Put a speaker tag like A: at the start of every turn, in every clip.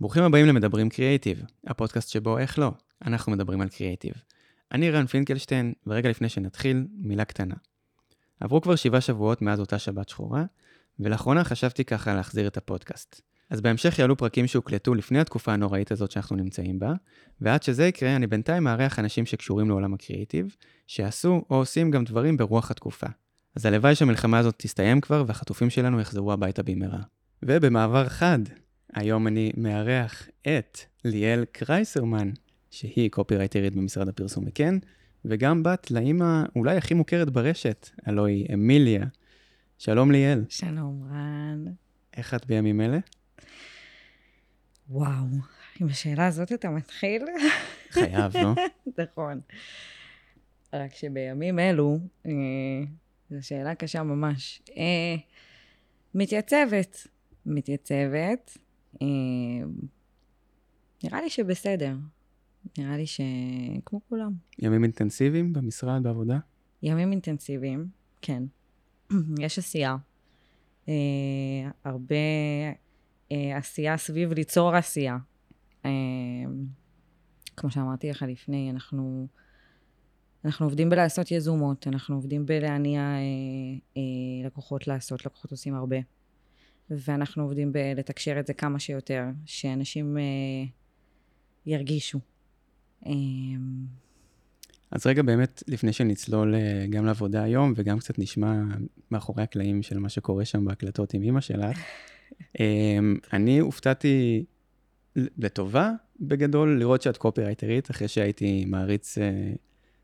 A: ברוכים הבאים למדברים קריאייטיב, הפודקאסט שבו איך לא, אנחנו מדברים על קריאייטיב. אני רן פינקלשטיין, ורגע לפני שנתחיל, מילה קטנה. עברו כבר שבעה שבועות מאז אותה שבת שחורה, ולאחרונה חשבתי ככה להחזיר את הפודקאסט. אז בהמשך יעלו פרקים שהוקלטו לפני התקופה הנוראית הזאת שאנחנו נמצאים בה, ועד שזה יקרה, אני בינתיים מארח אנשים שקשורים לעולם הקריאייטיב, שעשו או עושים גם דברים ברוח התקופה. אז הלוואי שהמלחמה הזאת תסתיים כבר, והחטופים שלנו יחזרו הביתה במהרה. ובמעבר חד, היום אני מארח את ליאל קרייסרמן, שהיא קופירייטרית במשרד הפרסום וכן, וגם בת לאימא אולי הכי מוכרת ברשת, הלוא היא אמיליה. שלום ליאל.
B: שלום, רן.
A: איך את בימים אלה?
B: וואו, עם השאלה הזאת אתה מתחיל?
A: חייב, לא?
B: נכון. רק שבימים אלו, אה, זו שאלה קשה ממש. אה, מתייצבת. מתייצבת. אה, נראה לי שבסדר. נראה לי שכמו כולם.
A: ימים אינטנסיביים במשרד, בעבודה?
B: ימים אינטנסיביים, כן. יש עשייה. אה, הרבה אה, עשייה סביב ליצור עשייה. אה, כמו שאמרתי לך לפני, אנחנו, אנחנו עובדים בלעשות יזומות, אנחנו עובדים בלהניע אה, אה, לקוחות לעשות, לקוחות עושים הרבה. ואנחנו עובדים בלתקשר את זה כמה שיותר, שאנשים אה, ירגישו. אה,
A: אז רגע, באמת, לפני שנצלול אה, גם לעבודה היום, וגם קצת נשמע מאחורי הקלעים של מה שקורה שם בהקלטות עם אימא שלך, אה, אני הופתעתי לטובה, בגדול, לראות שאת קופירייטרית, אחרי שהייתי מעריץ אה,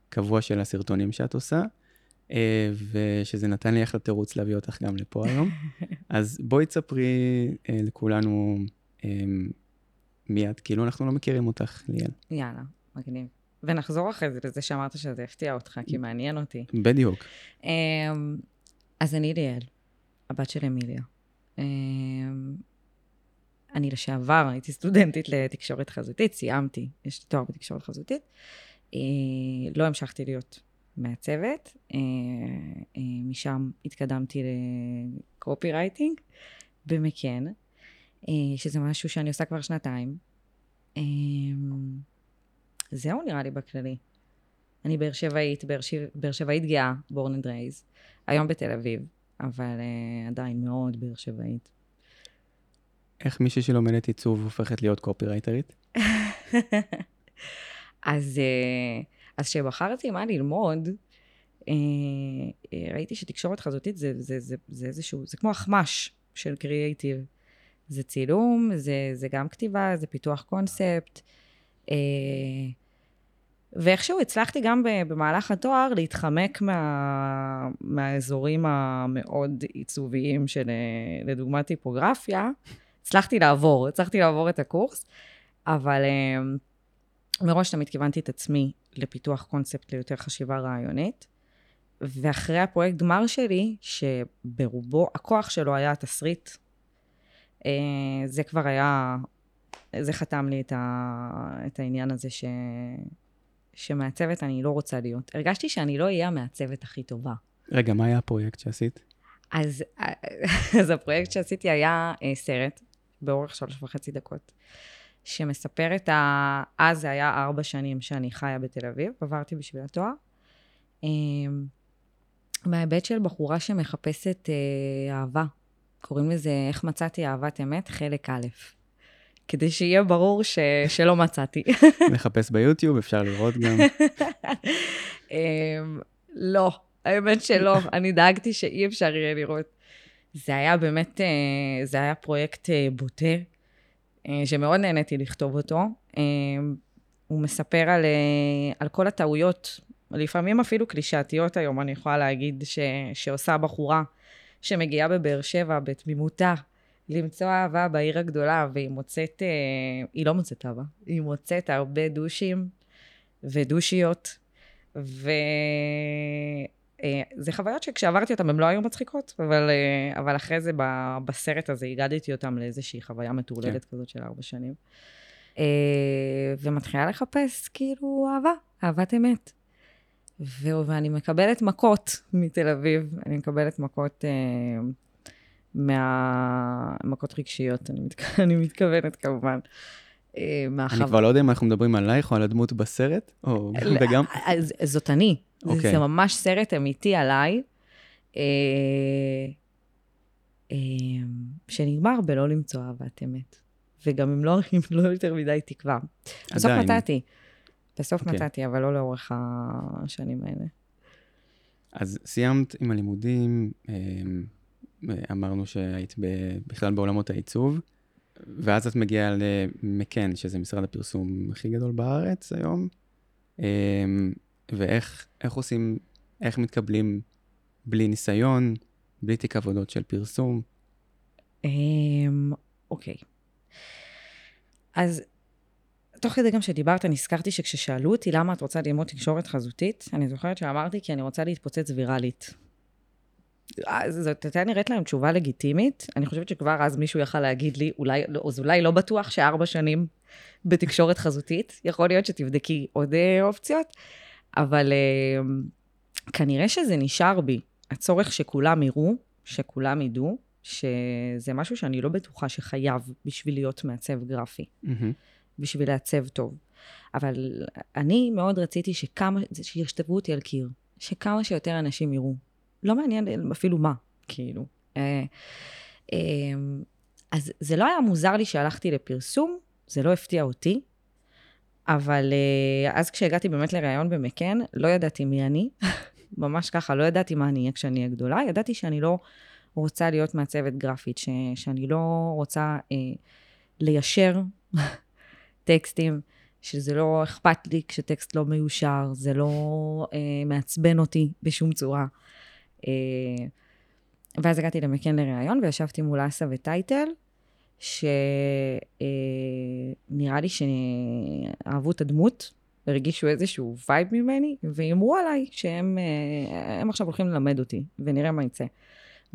A: קבוע של הסרטונים שאת עושה, ושזה נתן לי אחלה תירוץ להביא אותך גם לפה היום. אז בואי תספרי לכולנו מי את, כאילו אנחנו לא מכירים אותך, ליאל.
B: יאללה, מגניב. ונחזור אחרי זה לזה שאמרת שזה הפתיע אותך, כי מעניין אותי.
A: בדיוק.
B: אז אני ליאל, הבת של אמיליה. אמ, אני לשעבר הייתי סטודנטית לתקשורת חזותית, סיימתי, יש לי תואר בתקשורת חזותית. אה, לא המשכתי להיות מעצבת, אה, אה, משם התקדמתי לקופירייטינג במקאן, שזה משהו שאני עושה כבר שנתיים. זהו נראה לי בכללי. אני באר שבעית, באר שבעית גאה, born and raised, היום בתל אביב, אבל עדיין מאוד באר שבעית.
A: איך מישהי שלומדת עיצוב הופכת להיות קופירייטרית?
B: אז, uh, אז כשבחרתי מה ללמוד, uh, ראיתי שתקשורת חזותית זה, זה, זה, זה איזשהו, זה כמו החמש של קריאייטיב. זה צילום, זה, זה גם כתיבה, זה פיתוח קונספט. Uh, ואיכשהו הצלחתי גם במהלך התואר להתחמק מה, מהאזורים המאוד עיצוביים של אה, לדוגמה טיפוגרפיה. הצלחתי לעבור, הצלחתי לעבור את הקורס, אבל אה, מראש תמיד כיוונתי את עצמי לפיתוח קונספט ליותר חשיבה רעיונית. ואחרי הפרויקט גמר שלי, שברובו, הכוח שלו היה התסריט, אה, זה כבר היה, זה חתם לי את, ה, את העניין הזה ש... שמעצבת אני לא רוצה להיות. הרגשתי שאני לא אהיה המעצבת הכי טובה.
A: רגע, מה היה הפרויקט שעשית?
B: אז, אז הפרויקט שעשיתי היה אה, סרט, באורך שלוש וחצי דקות, שמספר את ה... אז זה היה ארבע שנים שאני חיה בתל אביב, עברתי בשביל התואר. אה, מההיבט של בחורה שמחפשת אה, אהבה. קוראים לזה איך מצאתי אהבת אמת, חלק א'. כדי שיהיה ברור ש... שלא מצאתי.
A: נחפש ביוטיוב, אפשר לראות גם.
B: אמ, לא, האמת שלא, אני דאגתי שאי אפשר יהיה לראות. זה היה באמת, אה, זה היה פרויקט אה, בוטה, שמאוד נהניתי לכתוב אותו. אמ, הוא מספר על, על כל הטעויות, לפעמים אפילו קלישאתיות היום, אני יכולה להגיד, ש, שעושה בחורה שמגיעה בבאר שבע בתמימותה, למצוא אהבה בעיר הגדולה, והיא מוצאת, אה, היא לא מוצאת אהבה, היא מוצאת הרבה דושים ודושיות, וזה אה, חוויות שכשעברתי אותן הן לא היו מצחיקות, אבל, אה, אבל אחרי זה בסרט הזה הגדתי אותן לאיזושהי חוויה מטורללת כן. כזאת של ארבע שנים. ומתחילה לחפש כאילו אהבה, אהבת אמת. ו- ואני מקבלת מכות מתל אביב, אני מקבלת מכות... מהמכות רגשיות, אני, מתכ... אני מתכוונת כמובן. אה, מהחו...
A: אני כבר לא יודע אם אנחנו מדברים עלייך או על הדמות בסרט, או גם
B: לא,
A: וגם.
B: אז- זאת אני. זה-
A: אוקיי.
B: זה ממש סרט אמיתי עליי, אה, אה, שנגמר בלא למצוא אהבת אמת. וגם אם לא, אם לא יותר מדי תקווה. בסוף. מצאתי. בסוף
A: אוקיי.
B: מצאתי, אבל לא לאורך השנים האלה.
A: אז סיימת עם הלימודים, אמ, אמרנו שהיית בכלל בעולמות העיצוב, ואז את מגיעה למקן, שזה משרד הפרסום הכי גדול בארץ היום, אמ, ואיך איך עושים, איך מתקבלים בלי ניסיון, בלי תיק עבודות של פרסום.
B: אמ, אוקיי. אז תוך כדי גם שדיברת, נזכרתי שכששאלו אותי למה את רוצה ללמוד תקשורת חזותית, אני זוכרת שאמרתי כי אני רוצה להתפוצץ ויראלית. אז זאת הייתה נראית להם תשובה לגיטימית. אני חושבת שכבר אז מישהו יכל להגיד לי, אולי, אז אולי לא בטוח שארבע שנים בתקשורת חזותית, יכול להיות שתבדקי עוד אה, אופציות, אבל אה, כנראה שזה נשאר בי, הצורך שכולם יראו, שכולם ידעו, שזה משהו שאני לא בטוחה שחייב בשביל להיות מעצב גרפי,
A: מהמם.
B: בשביל לעצב טוב. אבל אני מאוד רציתי שכמה, שיכתבו אותי על קיר, שכמה שיותר אנשים יראו. לא מעניין אפילו מה, כאילו. אה, אה, אז זה לא היה מוזר לי שהלכתי לפרסום, זה לא הפתיע אותי, אבל אה, אז כשהגעתי באמת לראיון במקן, לא ידעתי מי אני, ממש ככה, לא ידעתי מה אני אהיה כשאני אהיה גדולה, ידעתי שאני לא רוצה להיות מעצבת גרפית, ש, שאני לא רוצה אה, ליישר טקסטים, שזה לא אכפת לי כשטקסט לא מיושר, זה לא אה, מעצבן אותי בשום צורה. אה, ואז הגעתי למקן לראיון וישבתי מול אסה וטייטל, שנראה לי שאהבו את הדמות, הרגישו איזשהו וייב ממני, והימרו עליי שהם אה, עכשיו הולכים ללמד אותי, ונראה מה יצא.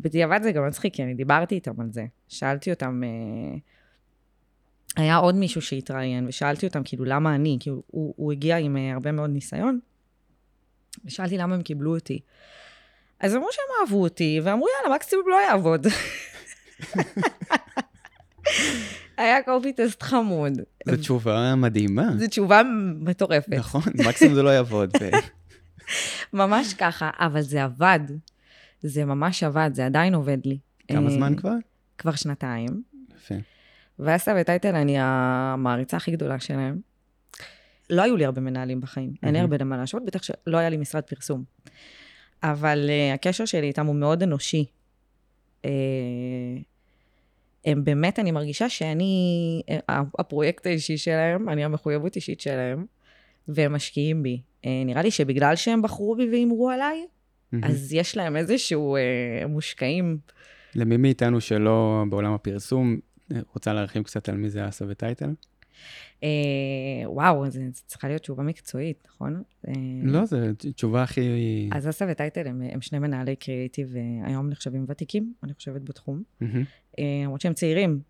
B: בדיעבד זה גם מצחיק, כי אני דיברתי איתם על זה. שאלתי אותם, אה, היה עוד מישהו שהתראיין, ושאלתי אותם כאילו למה אני, כי הוא, הוא, הגיע עם אה, הרבה מאוד ניסיון, ושאלתי למה הם קיבלו אותי. אז אמרו שהם אהבו אותי, ואמרו יאללה, מקסימום לא יעבוד. היה קופי טסט חמוד.
A: זו תשובה מדהימה.
B: זו תשובה מטורפת.
A: נכון, מקסימום זה לא יעבוד.
B: ממש ככה, אבל זה עבד. זה ממש עבד, זה עדיין עובד לי.
A: כמה
B: אה,
A: זמן כבר?
B: כבר שנתיים.
A: יפה.
B: ואסה וטייטל, אני המעריצה הכי גדולה שלהם. לא היו לי הרבה מנהלים בחיים, אין לי. הרבה למה להשוות, בטח שלא היה לי משרד פרסום. אבל uh, הקשר שלי איתם הוא מאוד אנושי. Uh, הם באמת, אני מרגישה שאני אה, הפרויקט האישי שלהם, אני המחויבות אישית שלהם, והם משקיעים בי. Uh, נראה לי שבגלל שהם בחרו בי והימרו עליי,
A: מהמם.
B: אז יש להם איזשהו uh, מושקעים.
A: למי מאיתנו שלא בעולם הפרסום, רוצה להרחיב קצת על מי זה אסה וטייטל?
B: אה, וואו, זו צריכה להיות תשובה מקצועית, נכון? אה,
A: לא, זו תשובה הכי...
B: אז אסה וטייטל הם, הם שני מנהלי קריאיטיב, אה, היום נחשבים ותיקים, אני חושבת, בתחום. אה, למרות שהם צעירים.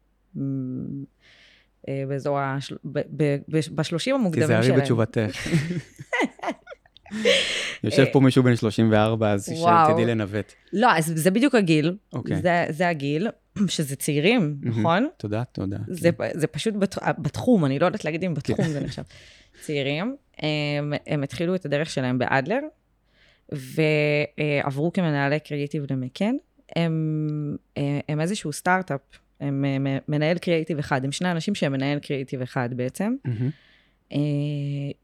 B: באזור ה... בשלושים המוקדמים שלהם.
A: תיזהרי בתשובתך. יושב פה מישהו בן 34, אז. שתדעי לנווט.
B: לא, אז זה בדיוק הגיל.
A: אוקיי.
B: זה, זה הגיל, שזה צעירים. נכון?
A: תודה, תודה.
B: זה,
A: כן.
B: זה פשוט בת, בתחום, אני לא יודעת להגיד אם בתחום זה נחשב. צעירים, הם, הם התחילו את הדרך שלהם באדלר, ועברו כמנהלי קריאיטיב למקן. הם, הם איזשהו סטארט-אפ, הם אה, מנהל קריאיטיב אחד, הם שני אנשים שהם מנהל קריאיטיב אחד בעצם.
A: מהמם.
B: אה,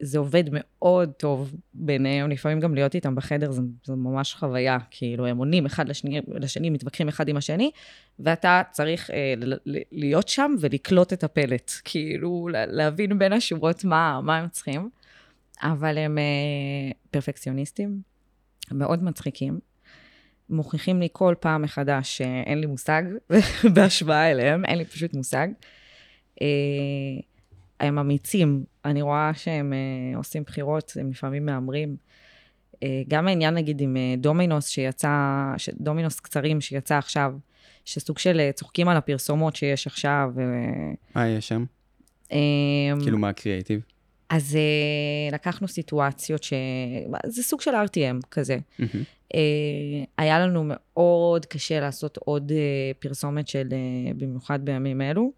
B: זה עובד מאוד טוב ביניהם, לפעמים גם להיות איתם בחדר זה, זה ממש חוויה, כאילו הם עונים אחד לשני, לשני, מתווכחים אחד עם השני, ואתה צריך אה, להיות שם ולקלוט את הפלט, כאילו לה- להבין בין השורות מה, מה הם צריכים, אבל הם אה, פרפקציוניסטים, מאוד מצחיקים. מוכיחים לי כל פעם מחדש שאין לי מושג בהשוואה אליהם, אין לי פשוט מושג. אה, הם אמיצים, אני רואה שהם אה, עושים בחירות, הם לפעמים מהמרים. אה, גם העניין נגיד עם אה, דומינוס שיצא, ש... דומינוס קצרים שיצא עכשיו, שסוג של אה, צוחקים על הפרסומות שיש עכשיו.
A: מה יש שם?
B: אה,
A: כאילו מה הקריאייטיב?
B: אז uh, לקחנו סיטואציות ש... זה סוג של RTM כזה.
A: מהמם.
B: Uh, היה לנו מאוד קשה לעשות עוד uh, פרסומת של, uh, במיוחד בימים אלו.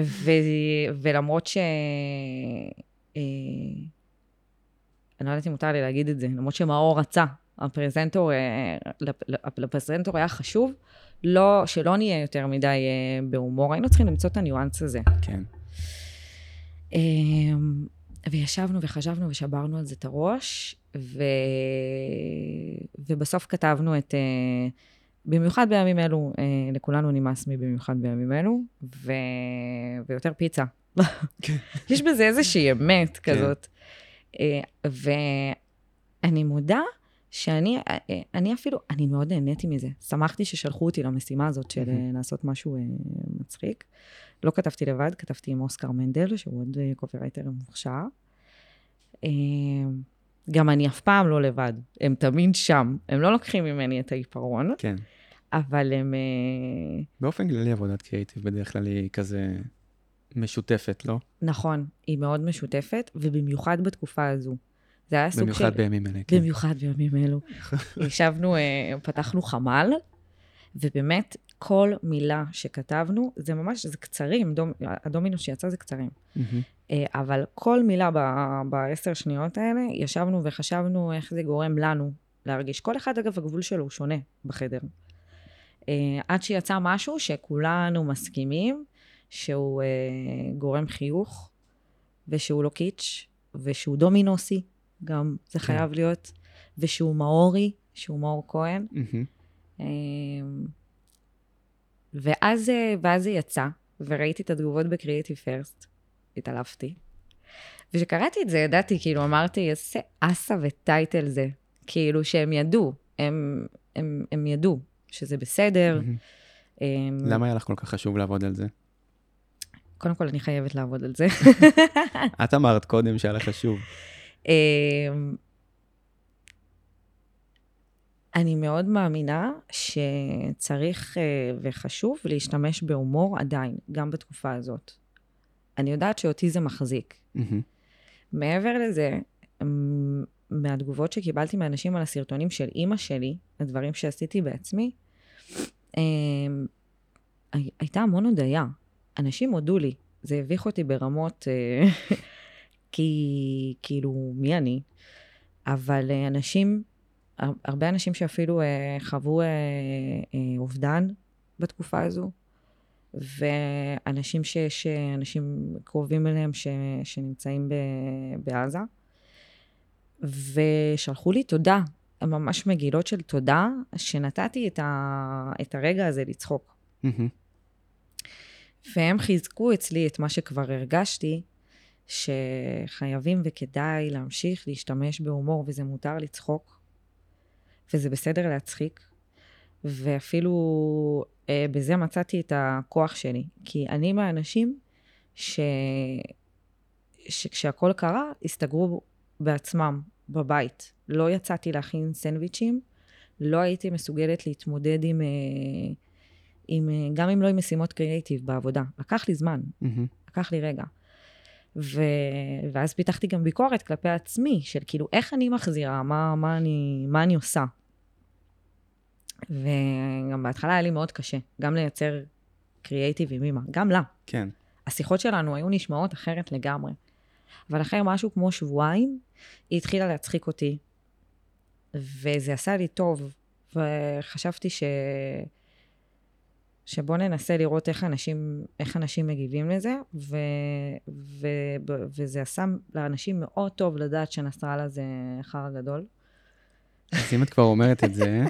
B: ו, ולמרות ש... Uh, אני לא יודעת אם מותר לי להגיד את זה, למרות שמאור רצה, הפרזנטור, לפ- לפרזנטור היה חשוב, לא, שלא נהיה יותר מדי uh, בהומור, היינו צריכים למצוא את הניואנס הזה.
A: כן.
B: אמ, וישבנו וחשבנו ושברנו על זה את הראש, ו... ובסוף כתבנו את... אה, במיוחד בימים אלו, אה, לכולנו נמאס מבמיוחד בימים אלו, ו... ויותר פיצה. יש בזה איזושהי אמת
A: כן.
B: כזאת. אה, ואני מודה שאני אה, אני אפילו, אני מאוד נהניתי מזה. שמחתי ששלחו אותי למשימה הזאת של אה, לעשות משהו אה, מצחיק. לא כתבתי לבד, כתבתי עם אוסקר מנדל, שהוא עוד אה, קופירייטר מוכשר. גם אני אף פעם לא לבד, הם תמיד שם. הם לא לוקחים ממני את העיפרון,
A: כן.
B: אבל הם... אה,
A: באופן כללי עבודת קריאיטיב בדרך כלל היא כזה משותפת, לא?
B: נכון, היא מאוד משותפת, ובמיוחד בתקופה הזו. זה היה סוג של...
A: במיוחד בימים אלה, כן.
B: במיוחד בימים אלו. ישבנו, אה, פתחנו חמ"ל, ובאמת, כל מילה שכתבנו, זה ממש, זה קצרים, דומ, הדומינו שיצא זה קצרים. אה, אבל כל מילה בעשר שניות האלה, ישבנו וחשבנו איך זה גורם לנו להרגיש. כל אחד, אגב, הגבול שלו הוא שונה בחדר. אה, עד שיצא משהו שכולנו מסכימים שהוא אה, גורם חיוך, ושהוא לא קיץ', ושהוא דומינוסי, גם זה
A: כן.
B: חייב להיות, ושהוא מאורי, שהוא מאור כהן. ואז, ואז זה יצא, וראיתי את התגובות בקריאיטיב פרסט, התעלפתי. וכשקראתי את זה, ידעתי, כאילו, אמרתי, איזה אסה וטייטל זה. כאילו, שהם ידעו, הם, הם, הם ידעו שזה בסדר.
A: מהמם.
B: אמ,
A: למה היה לך כל כך חשוב לעבוד על זה?
B: קודם כל, אני חייבת לעבוד על זה.
A: את אמרת קודם שהיה לך חשוב.
B: אמ, אני מאוד מאמינה שצריך אה, וחשוב להשתמש בהומור עדיין, גם בתקופה הזאת. אני יודעת שאותי זה מחזיק.
A: מהמם.
B: מעבר לזה, מהתגובות שקיבלתי מאנשים על הסרטונים של אימא שלי, הדברים שעשיתי בעצמי, אמ, הי- הייתה המון הודיה. אנשים הודו לי, זה הביך אותי ברמות, אה, כי כאילו, מי אני? אבל אה, אנשים, הר- הרבה אנשים שאפילו אה, חוו אובדן בתקופה הזו, ואנשים שיש, אנשים קרובים אליהם ש, שנמצאים ב, בעזה, ושלחו לי תודה, ממש מגילות של תודה, שנתתי את, ה, את הרגע הזה לצחוק. והם חיזקו אצלי את מה שכבר הרגשתי, שחייבים וכדאי להמשיך להשתמש בהומור, וזה מותר לצחוק, וזה בסדר להצחיק, ואפילו אה, בזה מצאתי את הכוח שלי. כי אני מהאנשים ש... שכשהכול קרה, הסתגרו בעצמם בבית. לא יצאתי להכין סנדוויצ'ים, לא הייתי מסוגלת להתמודד עם... אה, עם, אה, גם אם לא עם משימות קריאיטיב בעבודה. לקח לי זמן,
A: מהמם.
B: לקח לי רגע. ו... ואז פיתחתי גם ביקורת כלפי עצמי, של כאילו, איך אני מחזירה, מה, מה, אני, מה אני עושה. וגם בהתחלה היה לי מאוד קשה, גם לייצר קריאיטיב עם אמא, גם לה.
A: כן.
B: השיחות שלנו היו נשמעות אחרת לגמרי. אבל אחרי משהו כמו שבועיים, היא התחילה להצחיק אותי, וזה עשה לי טוב, וחשבתי ש... שבוא ננסה לראות איך אנשים, איך אנשים מגיבים לזה, ו, ו, ו, וזה עשה לאנשים מאוד טוב לדעת שנסראללה זה חרא גדול.
A: אז אם את כבר אומרת את זה,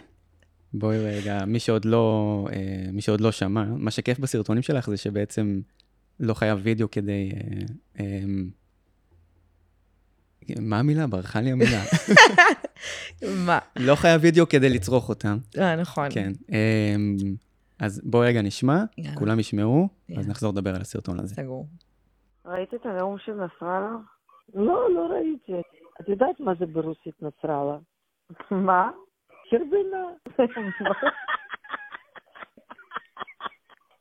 A: בואי רגע, מי שעוד לא, אה, מי שעוד לא שמע, מה שכיף בסרטונים שלך זה שבעצם לא חייב וידאו כדי... אה, אה, מה המילה? ברחה לי המילה.
B: מה?
A: לא חייב וידאו כדי לצרוך אותם.
B: אה, נכון.
A: כן. אז בואי רגע נשמע,
B: יאללה.
A: כולם ישמעו, אז. נחזור לדבר על הסרטון הזה.
B: סגור.
C: ראית את הנאום של נסראללה?
D: לא, לא ראיתי. את יודעת מה זה ברוסית נסראללה?
C: מה?
D: חרבנה.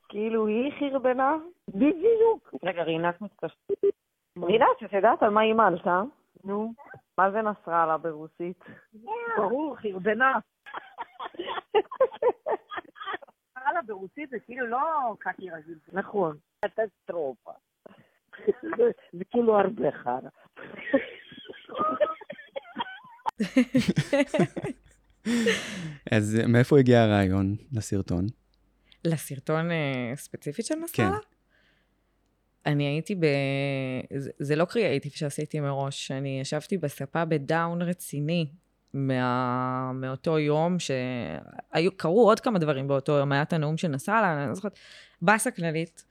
C: כאילו היא חרבנה?
D: בדיוק.
C: רגע, רינת מתקשרת. רינת, את יודעת על מה אימנת, אה?
D: נו,
C: מה זה נסראללה ברוסית?
D: ברור, חרבנה. וואלה, ברוסית זה כאילו לא קקי רגיל.
C: נכון.
D: קטסטרופה. זה כאילו הרבה חרא.
A: אז מאיפה הגיע הרעיון לסרטון?
B: לסרטון אה, ספציפית של נסראללה? אני הייתי ב... זה, זה לא קריאייטיב שעשיתי מראש, אני ישבתי בספה בדאון רציני מה... מאותו יום, שקרו עוד כמה דברים באותו יום, היה את הנאום של נסראללה, אני לא זוכרת, באסה כללית,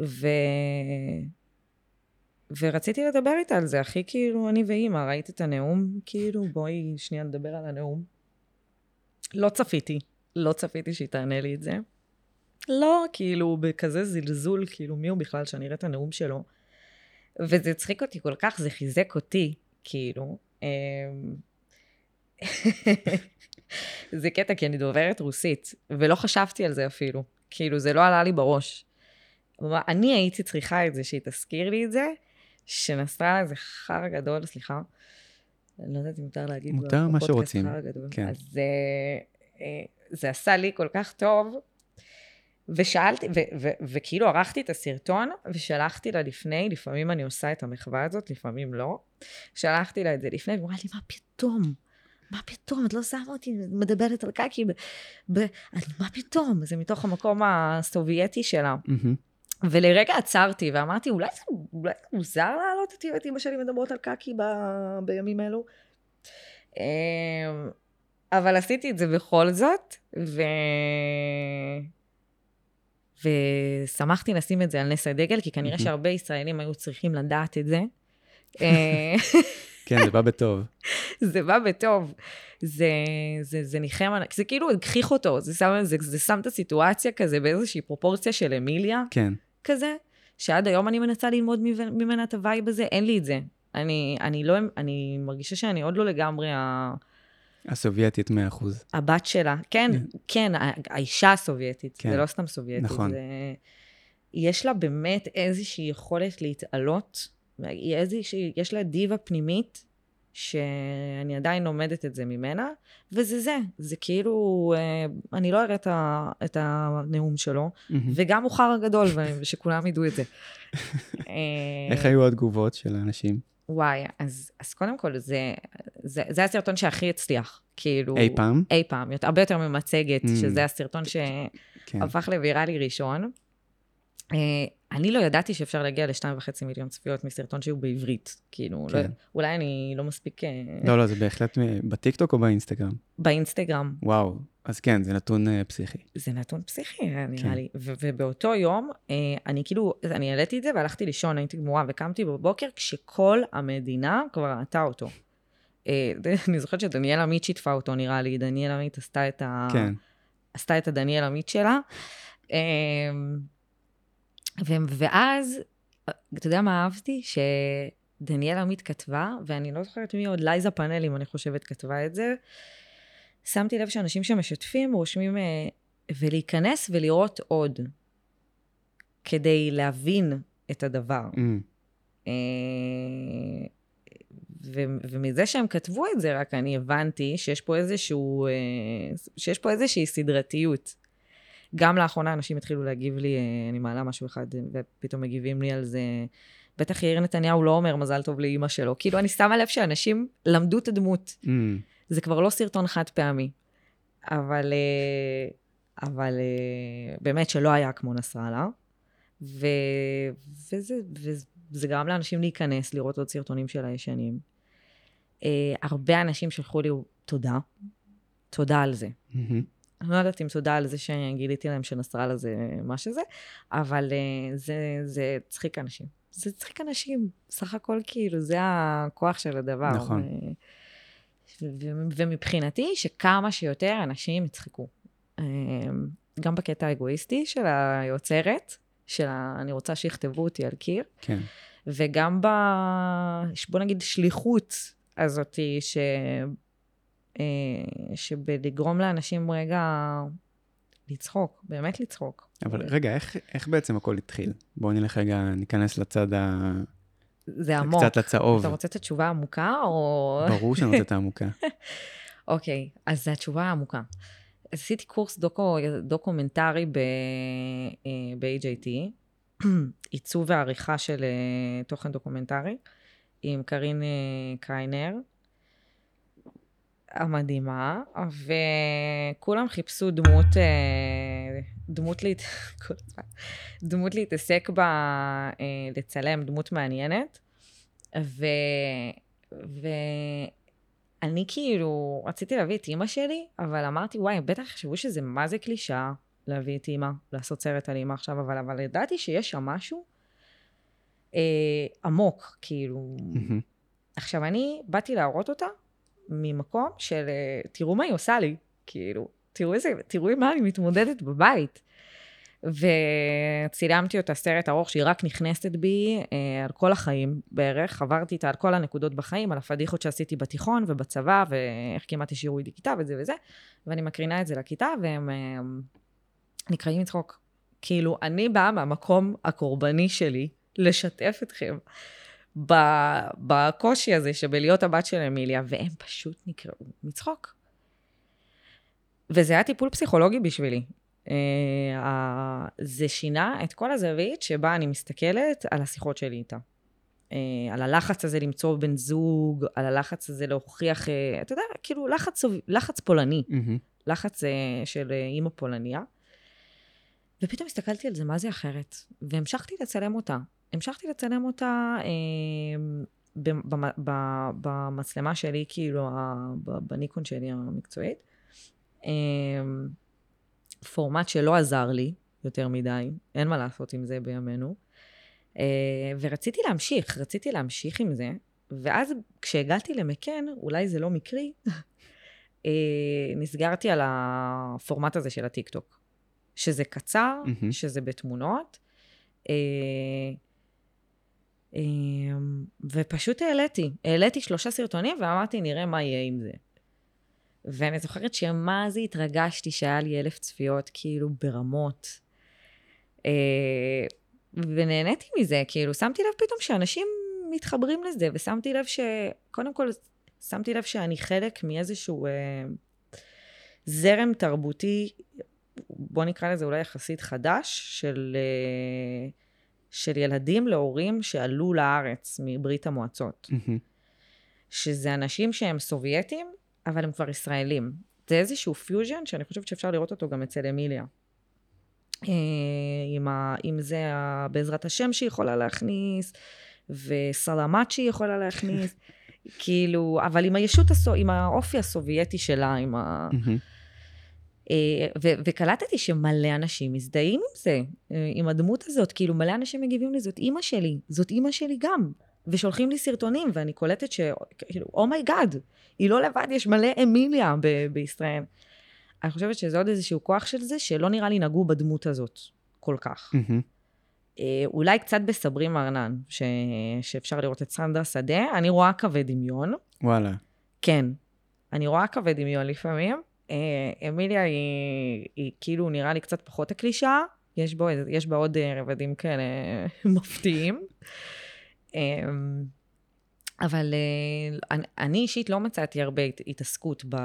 B: ו... ורציתי לדבר איתה על זה, הכי כאילו אני ואימא, ראית את הנאום? כאילו, בואי שנייה נדבר על הנאום. לא צפיתי, לא צפיתי שהיא תענה לי את זה. לא, כאילו, בכזה זלזול, כאילו, מי הוא בכלל שאני אראה את הנאום שלו? וזה הצחיק אותי כל כך, זה חיזק אותי, כאילו. אמ, זה קטע, כי אני דוברת רוסית, ולא חשבתי על זה אפילו. כאילו, זה לא עלה לי בראש. אני הייתי צריכה את זה, שהיא תזכיר לי את זה, שנסראללה זה חרא גדול, סליחה. אני לא יודעת אם מותר להגיד
A: מותר מה שרוצים. כן.
B: אז אה, אה, זה עשה לי כל כך טוב, ושאלתי, ו- ו- וכאילו ערכתי את הסרטון, ושלחתי לה לפני, לפעמים אני עושה את המחווה הזאת, לפעמים לא. שלחתי לה את זה לפני, והיא אמרה לי, מה פתאום? מה פתאום? את לא שמה אותי מדברת על קקי. ב- ב- מה פתאום? זה מתוך המקום הסובייטי שלה.
A: מהמם.
B: ולרגע עצרתי ואמרתי, אולי זה, אולי זה מוזר להעלות אותי ואת אמא שלי מדברות על קקי ב, בימים אלו? אמ, אבל עשיתי את זה בכל זאת, ו... ושמחתי לשים את זה על נס הדגל, כי כנראה. שהרבה ישראלים היו צריכים לדעת את זה. אה,
A: כן, זה בא בטוב.
B: זה בא בטוב. זה, זה, זה ניחם זה כאילו הגחיך אותו, זה שם, זה, זה שם את הסיטואציה כזה באיזושהי פרופורציה של אמיליה,
A: כן.
B: כזה, שעד היום אני מנסה ללמוד ממ- ממנה את ה vibe הזה, אין לי את זה. אני, אני לא, אני מרגישה שאני עוד לא לגמרי ה,
A: הסובייטית 100%.
B: הבת שלה. כן, כן, ה- האישה הסובייטית,
A: כן.
B: זה לא סתם סובייטית.
A: נכון.
B: זה, יש לה באמת איזושהי יכולת להתעלות, איזושהי, יש לה דיבה פנימית, שאני עדיין לומדת את זה ממנה, וזה זה, זה כאילו, אה, אני לא אראה את, ה, את הנאום שלו. וגם הוא חרא גדול, ושכולם ידעו את זה. אה,
A: איך היו התגובות של האנשים?
B: וואי, אז, אז קודם כל, זה, זה, זה הסרטון שהכי הצליח. כאילו...
A: אי פעם?
B: אי פעם, יותר- הרבה יותר ממצגת,
A: Mm.
B: שזה הסרטון
A: כן.
B: שהפך לוויראלי ראשון. אה, אני לא ידעתי שאפשר להגיע לשתיים וחצי מיליון צפיות מסרטון שהוא בעברית. כאילו, לא,
A: כן.
B: אולי אני לא מספיק... אה,
A: לא, לא, זה בהחלט בטיקטוק או באינסטגרם?
B: באינסטגרם.
A: וואו, אז כן, זה נתון אה, פסיכי.
B: זה נתון פסיכי, נראה
A: כן.
B: לי. ו- ובאותו יום, אה, אני כאילו, אני העליתי את זה והלכתי לישון, הייתי גמורה, וקמתי בבוקר כשכל המדינה כבר ראתה אותו. אה, אני זוכרת שדניאל עמית שיתפה אותו, נראה לי. דניאל עמית עשתה את ה...
A: כן.
B: עשתה את הדניאל עמית שלה. ו- ואז, אתה יודע מה אהבתי? שדניאל עמית כתבה, ואני לא זוכרת מי עוד, לייזה פאנלים, אני חושבת, כתבה את זה. שמתי לב שאנשים שמשתפים רושמים אה, ולהיכנס ולראות עוד, כדי להבין את הדבר.
A: אמ,
B: אה, ו- ומזה שהם כתבו את זה, רק אני הבנתי שיש פה איזשהו, אה, שיש פה איזושהי סדרתיות. גם לאחרונה אנשים התחילו להגיב לי, אה, אני מעלה משהו אחד, ופתאום מגיבים לי על זה. בטח יאיר נתניהו לא אומר מזל טוב לאימא שלו. כאילו, אני שמה לב שאנשים למדו את הדמות.
A: אמ,
B: זה כבר לא סרטון חד פעמי. אבל, אה, אבל אה, באמת שלא היה כמו נסראללה. ו, וזה, וזה גרם לאנשים להיכנס, לראות עוד סרטונים של הישנים. אה, הרבה אנשים שלחו לי תודה. תודה על זה.
A: מהמם.
B: אני לא יודעת אם תודה על זה שגיליתי להם שנסראללה זה מה שזה, אבל אה, זה, זה צחיק אנשים. זה צחיק אנשים, סך הכל כאילו, זה הכוח של הדבר.
A: נכון.
B: ו- ו- ומבחינתי, שכמה שיותר אנשים יצחקו. אה, גם בקטע האגואיסטי של היוצרת, של ה... אני רוצה שיכתבו אותי על קיר,
A: כן.
B: וגם ב... בוא נגיד שליחות הזאתי, ש... אה, שבלגרום לאנשים רגע לצחוק, באמת לצחוק.
A: אבל רגע, איך, איך בעצם הכל התחיל? בואו נלך רגע, ניכנס לצד ה...
B: זה עמוק.
A: קצת לצהוב.
B: אתה רוצה את התשובה העמוקה, או...
A: ברור שאני רוצה את העמוקה.
B: אוקיי, אז זו התשובה העמוקה. אז עשיתי קורס דוקו, דוקומנטרי ב, אה, ב-HIT, עיצוב ועריכה של אה, תוכן דוקומנטרי, עם קארין אה, קריינר, המדהימה, וכולם חיפשו דמות, אה, דמות, להת... דמות להתעסק בה, אה, לצלם, דמות מעניינת. ו... ואני כאילו, רציתי להביא את אימא שלי, אבל אמרתי, וואי, בטח יחשבו שזה מה זה קלישאה להביא את אימא, לעשות סרט על אימא עכשיו, אבל, אבל ידעתי שיש שם משהו אה, עמוק, כאילו. עכשיו, אני באתי להראות אותה ממקום של, אה, תראו מה היא עושה לי, כאילו, תראו איזה, תראו עם מה אני מתמודדת בבית. וצילמתי אותה סרט ארוך שהיא רק נכנסת בי אה, על כל החיים בערך, עברתי איתה על כל הנקודות בחיים, על הפדיחות שעשיתי בתיכון ובצבא, ואיך כמעט השאירו איתי כיתה וזה וזה, ואני מקרינה את זה לכיתה, והם אה, נקראים לצחוק. כאילו, אני באה מהמקום הקורבני שלי לשתף אתכם בקושי הזה שבלהיות הבת של אמיליה, והם פשוט נקראו מצחוק. וזה היה טיפול פסיכולוגי בשבילי. Uh, זה שינה את כל הזווית שבה אני מסתכלת על השיחות שלי איתה. Uh, על הלחץ הזה למצוא בן זוג, על הלחץ הזה להוכיח, uh, אתה יודע, כאילו לחץ, לחץ פולני,
A: מהמם.
B: לחץ של אימא פולניה. ופתאום הסתכלתי על זה, מה זה אחרת? והמשכתי לצלם אותה. המשכתי לצלם אותה אה, במצלמה שלי, כאילו, בניקון שלי המקצועית. אה, פורמט שלא עזר לי יותר מדי, אין מה לעשות עם זה בימינו. אה, ורציתי להמשיך, רציתי להמשיך עם זה, ואז כשהגעתי למקן, אולי זה לא מקרי, נסגרתי על הפורמט הזה של הטיקטוק. שזה קצר,
A: מהמם.
B: שזה בתמונות. אה, ופשוט העליתי, העליתי שלושה סרטונים ואמרתי, נראה מה יהיה עם זה. ואני זוכרת שמה זה התרגשתי שהיה לי אלף צפיות, כאילו ברמות. אה, ונהניתי מזה, כאילו, שמתי לב פתאום שאנשים מתחברים לזה, ושמתי לב ש... קודם כל, שמתי לב שאני חלק מאיזשהו אה, זרם תרבותי, בוא נקרא לזה אולי יחסית חדש, של, אה, של ילדים להורים שעלו לארץ מברית המועצות.
A: מהמם.
B: שזה אנשים שהם סובייטים, אבל הם כבר ישראלים. זה איזשהו פיוז'ן שאני חושבת שאפשר לראות אותו גם אצל אמיליה. אה, עם, ה, עם זה ה, בעזרת השם שהיא יכולה להכניס, וסלמת שהיא יכולה להכניס, כאילו, אבל עם הישות, הסו, עם האופי הסובייטי שלה, עם ה...
A: מהמם.
B: אה, ו- וקלטתי שמלא אנשים מזדהים עם זה, אה, עם הדמות הזאת, כאילו מלא אנשים מגיבים לי, זאת אימא שלי, זאת אימא שלי גם. ושולחים לי סרטונים, ואני קולטת ש... כאילו, oh my god, היא לא לבד, יש מלא אמיליה ב- בישראל. אני חושבת שזה עוד איזשהו כוח של זה, שלא נראה לי נגעו בדמות הזאת כל כך. אה, אולי קצת בסברי מרנן, ש... שאפשר לראות את סנדרה שדה, אני רואה קווי דמיון.
A: וואלה.
B: כן, אני רואה קווי דמיון לפעמים. אה, אמיליה היא, היא כאילו נראה לי קצת פחות הקלישאה, יש, בו, יש בה עוד אה, רבדים כאלה מפתיעים. אה, אבל אה, אני, אני אישית לא מצאתי הרבה הת- התעסקות ב,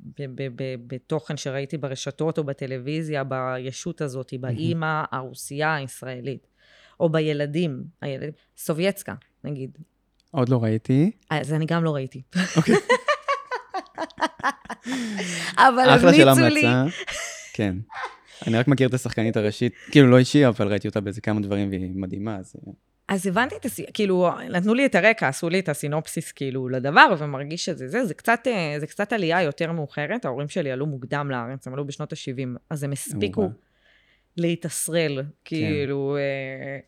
B: ב, ב, ב, בתוכן שראיתי ברשתות או בטלוויזיה, בישות הזאת, באימא הרוסייה הישראלית, או בילדים, הילדים, סובייצקה, נגיד.
A: עוד לא ראיתי.
B: אז אני גם לא ראיתי.
A: אוקיי.
B: אבל
A: אחלה של
B: המליצו לי.
A: המלצה. כן. אני רק מכיר את השחקנית הראשית, כאילו לא אישי, אבל ראיתי אותה באיזה כמה דברים והיא מדהימה, אז... אה,
B: אז הבנתי את הס... כאילו, נתנו לי את הרקע, עשו לי את הסינופסיס, כאילו, לדבר, ומרגיש שזה זה. זה קצת, אה, זה קצת עלייה יותר מאוחרת. ההורים שלי עלו מוקדם לארץ, הם עלו בשנות ה-70, אז הם הספיקו. להתאסרל, כאילו, אה,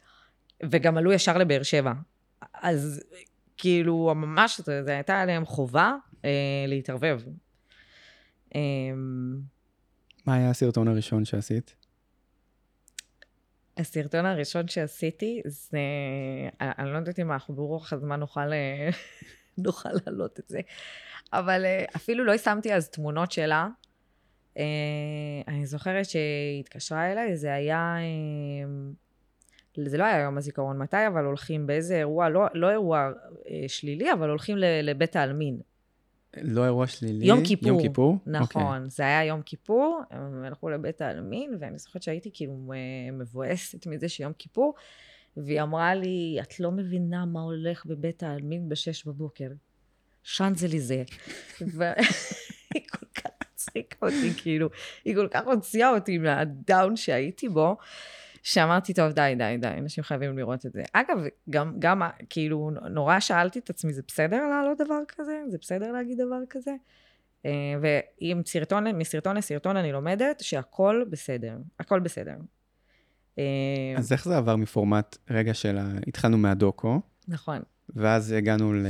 B: וגם עלו ישר לבאר שבע. אז כאילו, ממש, זה הייתה עליהם חובה אה, להתערבב. אה,
A: מה היה הסרטון הראשון שעשית?
B: הסרטון הראשון שעשיתי זה, אני אני לא יודעת אם אנחנו ברוח הזמן נוכל, אה, נוכל להעלות את זה, אבל אה, אפילו לא שמתי אז תמונות שלה. אה, אני זוכרת שהיא התקשרה אליי, זה היה, אה, זה לא היה יום הזיכרון, מתי אבל הולכים באיזה אירוע, לא, לא אירוע אה, שלילי, אבל הולכים לבית העלמין.
A: לא אירוע שלילי.
B: יום כיפור.
A: יום כיפור?
B: נכון,
A: אוקיי.
B: זה היה יום כיפור, הם הלכו לבית העלמין, ואני זוכרת שהייתי כאילו מבואסת מזה שיום כיפור, והיא אמרה לי, את לא מבינה מה הולך בבית העלמין בשש בבוקר. שאנזליזה. והיא כל כך הצחיקה אותי, כאילו, היא כל כך הוציאה אותי מהדאון שהייתי בו, שאמרתי, טוב, די, די, די, אנשים חייבים לראות את זה. אגב, גם, גם, כאילו, נורא שאלתי את עצמי, זה בסדר להעלות דבר כזה? זה בסדר להגיד דבר כזה? אה, ועם סרטון, מסרטון לסרטון אני לומדת שהכל בסדר, הכל בסדר. אה,
A: אז איך זה עבר מפורמט, רגע של ה... התחלנו מהדוקו,
B: נכון.
A: ואז הגענו ל...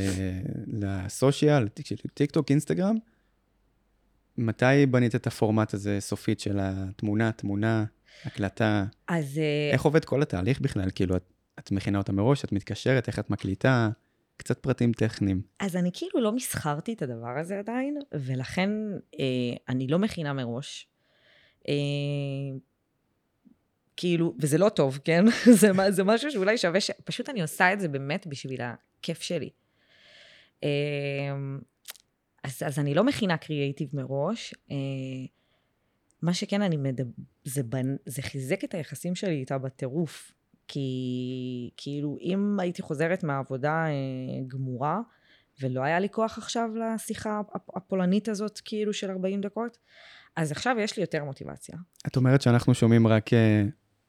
A: לסושיאל, טיק טוק, אינסטגרם. מתי בנית את הפורמט הזה סופית של התמונה, תמונה, הקלטה?
B: אז אה,
A: איך עובד כל התהליך בכלל? כאילו, את, את מכינה אותה מראש, את מתקשרת, איך את מקליטה? קצת פרטים טכניים.
B: אז אני כאילו לא מסחרתי את הדבר הזה עדיין, ולכן אה, אני לא מכינה מראש. אה, כאילו, וזה לא טוב, כן? זה, זה משהו שאולי שווה ש... פשוט אני עושה את זה באמת בשביל הכיף שלי. אה, אז, אז אני לא מכינה קריאייטיב מראש. אה, מה שכן, אני מדבר... זה, בנ... זה חיזק את היחסים שלי איתה בטירוף. כי כאילו, אם הייתי חוזרת מהעבודה אה, גמורה, ולא היה לי כוח עכשיו לשיחה הפ- הפולנית הזאת, כאילו, של 40 דקות, אז עכשיו יש לי יותר מוטיבציה.
A: את אומרת שאנחנו שומעים רק אה,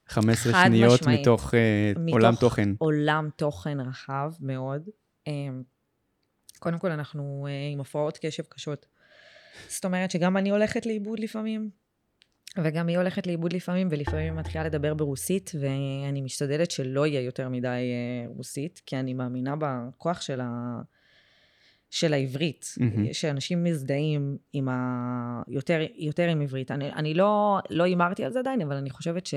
A: 15
B: חד
A: שניות
B: משמעית.
A: מתוך, אה,
B: מתוך
A: עולם תוכן.
B: עולם תוכן רחב מאוד. אמ, קודם כל, אנחנו אה, עם הפרעות קשב קשות. זאת אומרת שגם אני הולכת לאיבוד לפעמים, וגם היא הולכת לאיבוד לפעמים, ולפעמים היא מתחילה לדבר ברוסית, ואני משתדלת שלא יהיה יותר מדי אה, רוסית, כי אני מאמינה בכוח של, ה... של העברית,
A: מהמם.
B: שאנשים מזדהים עם ה... יותר, יותר עם עברית. אני, אני לא, לא הימרתי על זה עדיין, אבל אני חושבת ש...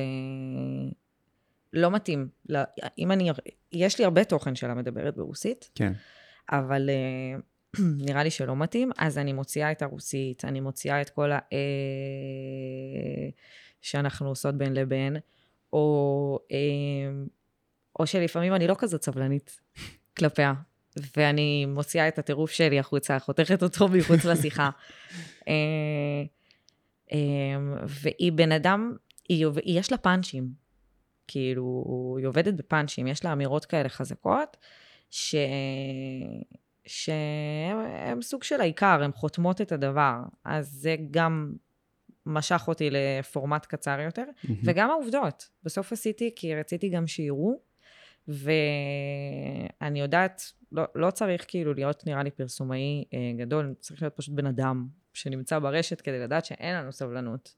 B: לא מתאים. לא, אם אני... יש לי הרבה תוכן שלה מדברת ברוסית,
A: כן.
B: אבל אה, נראה לי שלא מתאים, אז אני מוציאה את הרוסית, אני מוציאה את כל ה... אה, שאנחנו עושות בין לבין, או, אה, או שלפעמים אני לא כזאת סבלנית כלפיה, ואני מוציאה את הטירוף שלי החוצה, חותכת אותו מחוץ לשיחה. אה, והיא בן אדם, היא, יש לה פאנצ'ים. כאילו, היא עובדת בפאנצ'ים, יש לה אמירות כאלה חזקות, ש... הם סוג של העיקר, הן חותמות את הדבר. אז זה גם משך אותי לפורמט קצר יותר,
A: מהמם.
B: וגם העובדות. בסוף עשיתי כי רציתי גם שיראו, ואני יודעת, לא, לא צריך כאילו להיות נראה לי פרסומאי אה, גדול, צריך להיות פשוט בן אדם שנמצא ברשת כדי לדעת שאין לנו סבלנות.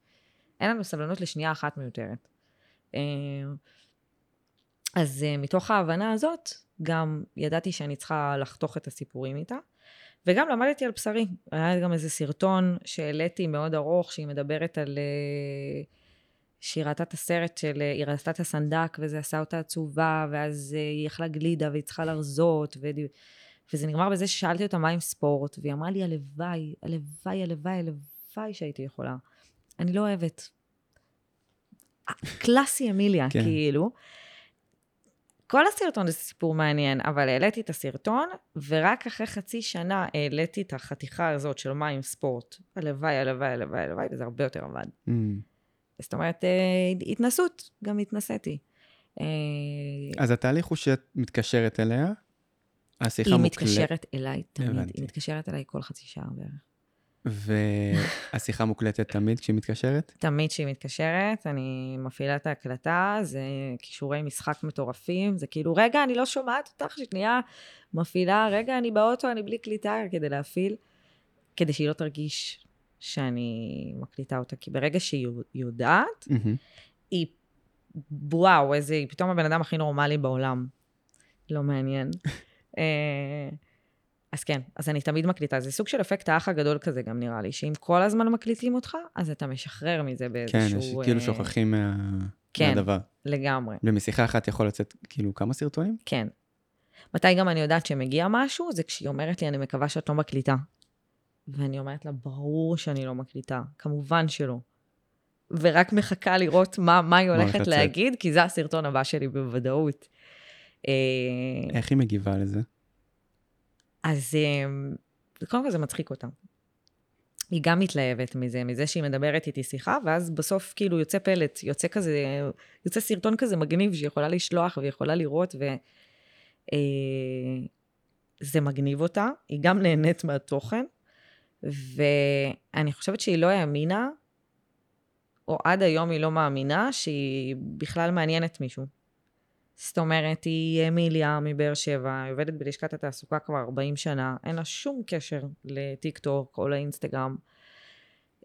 B: אין לנו סבלנות לשנייה אחת מיותרת. אה, אז אה, מתוך ההבנה הזאת, גם ידעתי שאני צריכה לחתוך את הסיפורים איתה, וגם למדתי על בשרי. היה גם איזה סרטון שהעליתי מאוד ארוך, שהיא מדברת על... אה, שהיא ראתה את הסרט של... אה, היא ראתה את הסנדק, וזה עשה אותה עצובה, ואז היא אכלה גלידה, והיא צריכה להרזות, ו... וזה נגמר בזה ששאלתי אותה מה עם ספורט, והיא אמרה לי, הלוואי, הלוואי, הלוואי, הלוואי שהייתי יכולה. אני לא אוהבת. קלאסי אמיליה,
A: כן.
B: כאילו. כל הסרטון זה סיפור מעניין, אבל העליתי את הסרטון, ורק אחרי חצי שנה העליתי את החתיכה הזאת של מה עם ספורט. הלוואי, הלוואי, הלוואי, הלוואי, וזה הרבה יותר עבד.
A: מהמם.
B: זאת אומרת, אה, התנסות, גם התנסיתי. אה,
A: אז התהליך הוא שאת מתקשרת אליה, השיחה
B: היא
A: מוקלטת.
B: מתקשרת אליי תמיד,
A: הבנתי.
B: היא מתקשרת אליי כל חצי שעה בערך.
A: והשיחה מוקלטת תמיד כשהיא מתקשרת?
B: תמיד כשהיא מתקשרת, אני מפעילה את ההקלטה, זה כישורי משחק מטורפים, זה כאילו, רגע, אני לא שומעת אותך, שנייה מפעילה, רגע, אני באוטו, אני בלי קליטה, כדי להפעיל, כדי שהיא לא תרגיש שאני מקליטה אותה, כי ברגע שהיא יודעת. היא, וואו, איזה, היא פתאום הבן אדם הכי נורמלי בעולם. לא מעניין. אז כן, אז אני תמיד מקליטה. זה סוג של אפקט האח הגדול כזה גם נראה לי, שאם כל הזמן מקליטים אותך, אז אתה משחרר מזה
A: כן,
B: באיזשהו...
A: יש, כאילו
B: אה,
A: שוכחים מה...
B: כן.
A: מהדבר.
B: לגמרי,
A: ומשיחה אחת יכול לצאת כאילו כמה סרטונים?
B: כן. מתי גם אני יודעת שמגיע משהו? זה כשהיא אומרת לי, אני מקווה שאת לא מקליטה. ואני אומרת לה, ברור שאני לא מקליטה, כמובן שלא. ורק מחכה לראות מה, מה היא הולכת. להגיד, כי זה הסרטון הבא שלי בוודאות. אה,
A: איך היא מגיבה לזה?
B: אז אה, קודם כל זה מצחיק אותה. היא גם מתלהבת מזה, מזה שהיא מדברת איתי שיחה, ואז בסוף כאילו יוצא פלט, יוצא כזה, יוצא סרטון כזה מגניב שהיא יכולה לשלוח והיא יכולה לראות, ו... אה, מגניב אותה, היא גם נהנית מהתוכן, ואני חושבת שהיא לא האמינה, או עד היום היא לא מאמינה, שהיא בכלל מעניינת מישהו. זאת אומרת, היא אמיליה מבאר שבע, היא עובדת בלשכת התעסוקה כבר 40 שנה, אין לה שום קשר לטיק טוק או לאינסטגרם.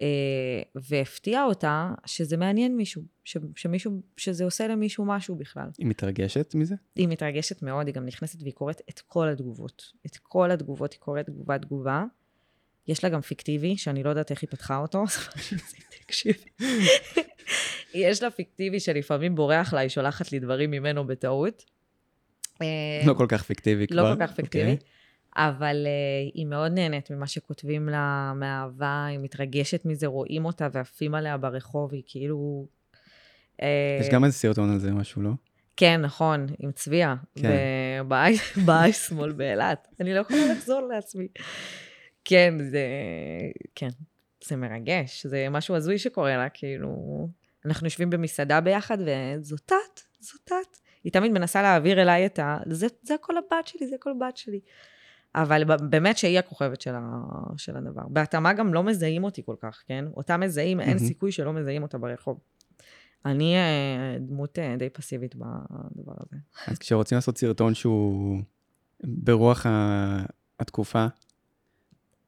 B: אה, והפתיע אותה שזה מעניין מישהו, ש, שמישהו, שזה עושה למישהו משהו בכלל.
A: היא מתרגשת מזה?
B: היא מתרגשת מאוד, היא גם נכנסת והיא קוראת את כל התגובות. את כל התגובות, היא קוראת תגובה תגובה. יש לה גם פיקטיבי, שאני לא יודעת איך היא פתחה אותו, תקשיבי. יש לה פיקטיבי שלפעמים בורח לה, היא שולחת לי דברים ממנו בטעות.
A: לא כל כך פיקטיבי כבר.
B: לא כל כך פיקטיבי.
A: אוקיי.
B: אבל uh, היא מאוד נהנית ממה שכותבים לה, מאהבה, היא מתרגשת מזה, רואים אותה ועפים עליה ברחוב, היא כאילו... אה,
A: יש גם איזה סרטון על זה, משהו, לא?
B: כן, נכון, עם צביה,
A: כן.
B: ב- באייס שמאל באילת. אני לא יכולה לחזור לעצמי. כן, זה... כן, זה מרגש, זה משהו הזוי שקורה לה, כאילו... אנחנו יושבים במסעדה ביחד, וזאת את, זאת את. היא תמיד מנסה להעביר אליי את ה... זה, זה הכל הבת שלי, זה הכל הבת שלי. אבל באמת שהיא הכוכבת של, ה, של הדבר. בהתאמה גם לא מזהים אותי כל כך, כן? אותה מזהים, אין
A: מהמם.
B: סיכוי שלא מזהים אותה ברחוב. אני אה, דמות אה, די פסיבית בדבר הזה.
A: אז כשרוצים לעשות סרטון שהוא ברוח ה- התקופה,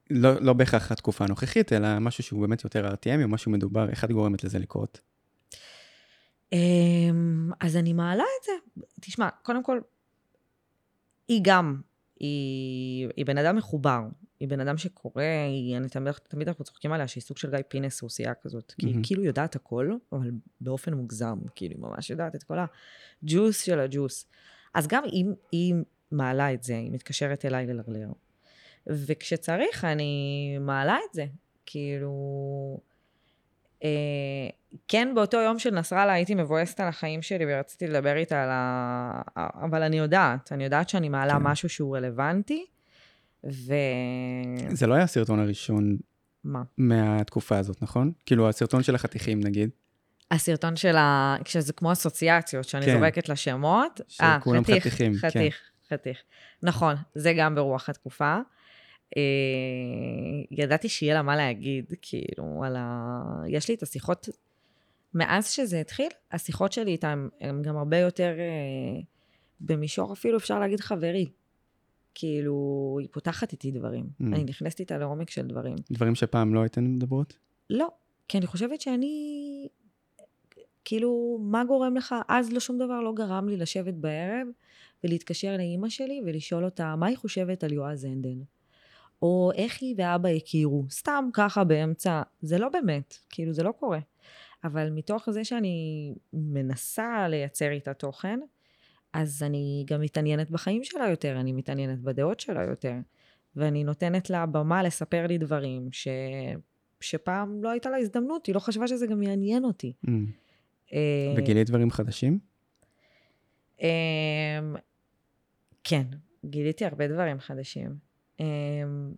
A: לא, לא בהכרח התקופה הנוכחית, אלא משהו שהוא באמת יותר RTM, או משהו מדובר, איך את גורמת לזה לקרות?
B: אמ, אז אני מעלה את זה. תשמע, קודם כל, היא גם, היא, היא בן אדם מחובר. היא בן אדם שקורא, היא, אני תמיד, תמיד אנחנו צוחקים עליה שהיא סוג של גיא פינס רוסייה כזאת. כי היא. כאילו יודעת הכל, אבל באופן מוגזם, כאילו היא ממש יודעת את כל הג'וס של הג'וס. אז גם היא, היא מעלה את זה, היא מתקשרת אליי ללרלר. וכשצריך, אני מעלה את זה. כאילו... אה, כן, באותו יום של נסראללה הייתי מבואסת על החיים שלי ורציתי לדבר איתה על ה... אבל אני יודעת, אני יודעת שאני מעלה
A: כן.
B: משהו שהוא רלוונטי, ו...
A: זה לא היה הסרטון הראשון
B: מה?
A: מהתקופה הזאת, נכון? כאילו, הסרטון של החתיכים, נגיד,
B: הסרטון של ה... כשזה כמו אסוציאציות, שאני
A: כן.
B: זורקת לה שמות. אה,
A: שכולם חתיכים, כן.
B: חתיך, חתיך. נכון, זה גם ברוח התקופה. אה, ידעתי שיהיה לה מה להגיד, כאילו, על ה... יש לי את השיחות, מאז שזה התחיל, השיחות שלי איתה הן- הן גם הרבה יותר אה, במישור אפילו, אפשר להגיד חברי. כאילו, היא פותחת איתי דברים.
A: Mm.
B: אני נכנסת איתה לעומק של דברים.
A: דברים שפעם לא הייתן מדברות?
B: לא, כי אני חושבת שאני, כאילו, מה גורם לך? אז לא שום דבר לא גרם לי לשבת בערב ולהתקשר לאימא שלי ולשאול אותה מה היא חושבת על יועז הנדל. או איך היא ואבא הכירו, סתם ככה באמצע, זה לא באמת, כאילו זה לא קורה. אבל מתוך זה שאני מנסה לייצר איתה תוכן, אז אני גם מתעניינת בחיים שלה יותר, אני מתעניינת בדעות שלה יותר, ואני נותנת לה במה לספר לי דברים ש... שפעם לא הייתה לה הזדמנות, היא לא חשבה שזה גם יעניין אותי.
A: Mm.
B: אה,
A: וגילית דברים חדשים?
B: אמ, כן, גיליתי הרבה דברים חדשים. אמ,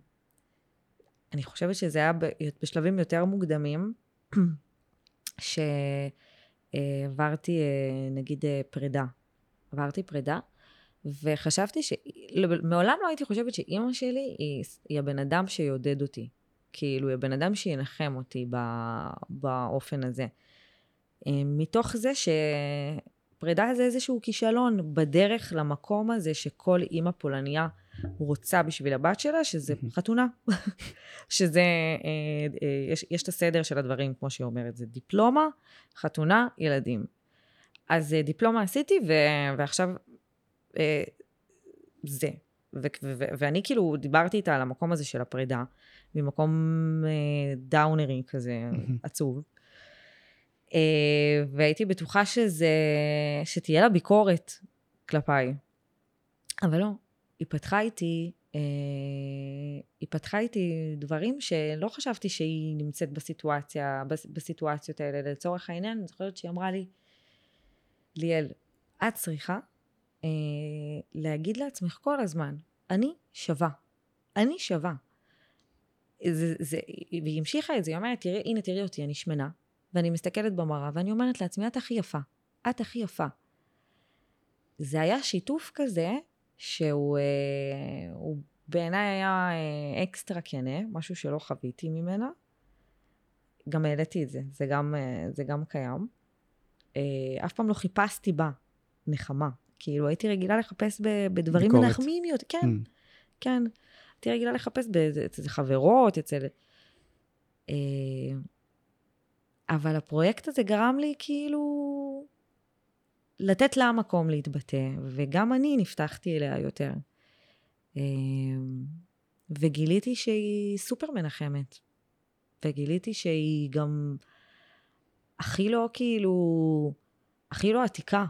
B: אני חושבת שזה היה בשלבים יותר מוקדמים, שעברתי נגיד אה, פרידה. עברתי פרידה, וחשבתי ש... מעולם לא הייתי חושבת שאימא שלי היא, היא הבן אדם שיעודד אותי. כאילו, היא הבן אדם שינחם אותי באופן הזה. אה, מתוך זה שפרידה זה איזשהו כישלון בדרך למקום הזה שכל אימא פולניה רוצה בשביל הבת שלה, שזה חתונה. שזה, אה, אה, יש, יש את הסדר של הדברים, כמו שהיא אומרת, זה דיפלומה, חתונה, ילדים. אז אה, דיפלומה עשיתי, ו, ועכשיו אה, זה. ו- ו- ואני כאילו דיברתי איתה על המקום הזה של הפרידה, ממקום אה, דאונרי כזה. עצוב. אה, והייתי בטוחה שזה, שתהיה לה ביקורת כלפיי. אבל לא, היא פתחה איתי אה, היא פתחה איתי דברים שלא חשבתי שהיא נמצאת בסיטואציה, בס- בסיטואציות האלה. לצורך העניין, אני זוכרת שהיא אמרה לי, ליאל, את צריכה אה, להגיד לעצמך כל הזמן, אני שווה. אני שווה. זה, זה, והיא המשיכה את זה, היא אומרת, תראי, הנה תראי אותי, אני שמנה, ואני מסתכלת במראה, ואני אומרת לעצמי, את הכי יפה. את הכי יפה. זה היה שיתוף כזה, שהוא אה, בעיניי היה אה, אקסטרה כנה, משהו שלא חוויתי ממנה. גם העליתי את זה, זה גם, אה, זה גם קיים. אה, אף פעם לא חיפשתי בה נחמה. כאילו, הייתי רגילה לחפש בדברים
A: ביקורת.
B: מנחמים יותר. כן,
A: Mm.
B: כן. הייתי רגילה לחפש אצל חברות, אצל... אה, אבל הפרויקט הזה גרם לי כאילו לתת לה מקום להתבטא, וגם אני נפתחתי אליה יותר. אה, וגיליתי שהיא סופר מנחמת. וגיליתי שהיא גם הכי לא כאילו, הכי לא עתיקה.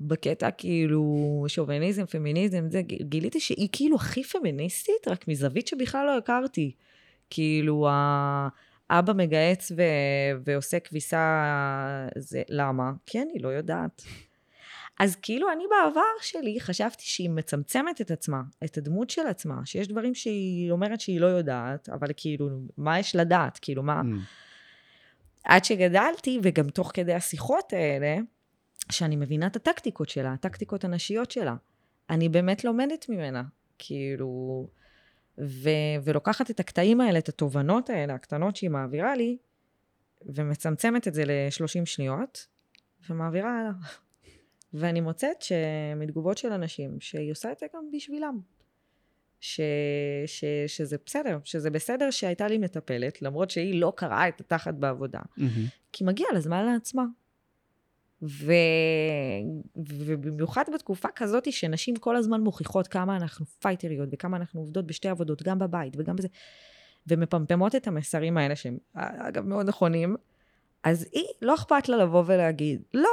B: בקטע כאילו שוביניזם, פמיניזם, זה, גיליתי שהיא כאילו הכי פמיניסטית, רק מזווית שבכלל לא הכרתי. כאילו, האבא מגהץ ו... ועושה כביסה, זה, למה? כי אני לא יודעת. אז כאילו אני בעבר שלי חשבתי שהיא מצמצמת את עצמה, את הדמות של עצמה, שיש דברים שהיא אומרת שהיא לא יודעת, אבל כאילו, מה יש לדעת? כאילו, מה...
A: Mm.
B: עד שגדלתי, וגם תוך כדי השיחות האלה, שאני מבינה את הטקטיקות שלה, הטקטיקות הנשיות שלה. אני באמת לומדת ממנה, כאילו, ו, ולוקחת את הקטעים האלה, את התובנות האלה, הקטנות שהיא מעבירה לי, ומצמצמת את זה ל-30 שניות, ומעבירה הלאה. ואני מוצאת שמתגובות של אנשים, שהיא עושה את זה גם בשבילם. ש, ש, שזה בסדר, שזה בסדר שהייתה לי מטפלת, למרות שהיא לא קראה את התחת בעבודה.
A: מהמם.
B: כי מגיע לה זמן לעצמה. ו... ובמיוחד בתקופה כזאת שנשים כל הזמן מוכיחות כמה אנחנו פייטריות וכמה אנחנו עובדות בשתי עבודות, גם בבית וגם בזה, ומפמפמות את המסרים האלה שהם אגב מאוד נכונים, אז היא, לא אכפת לה לבוא ולהגיד, לא,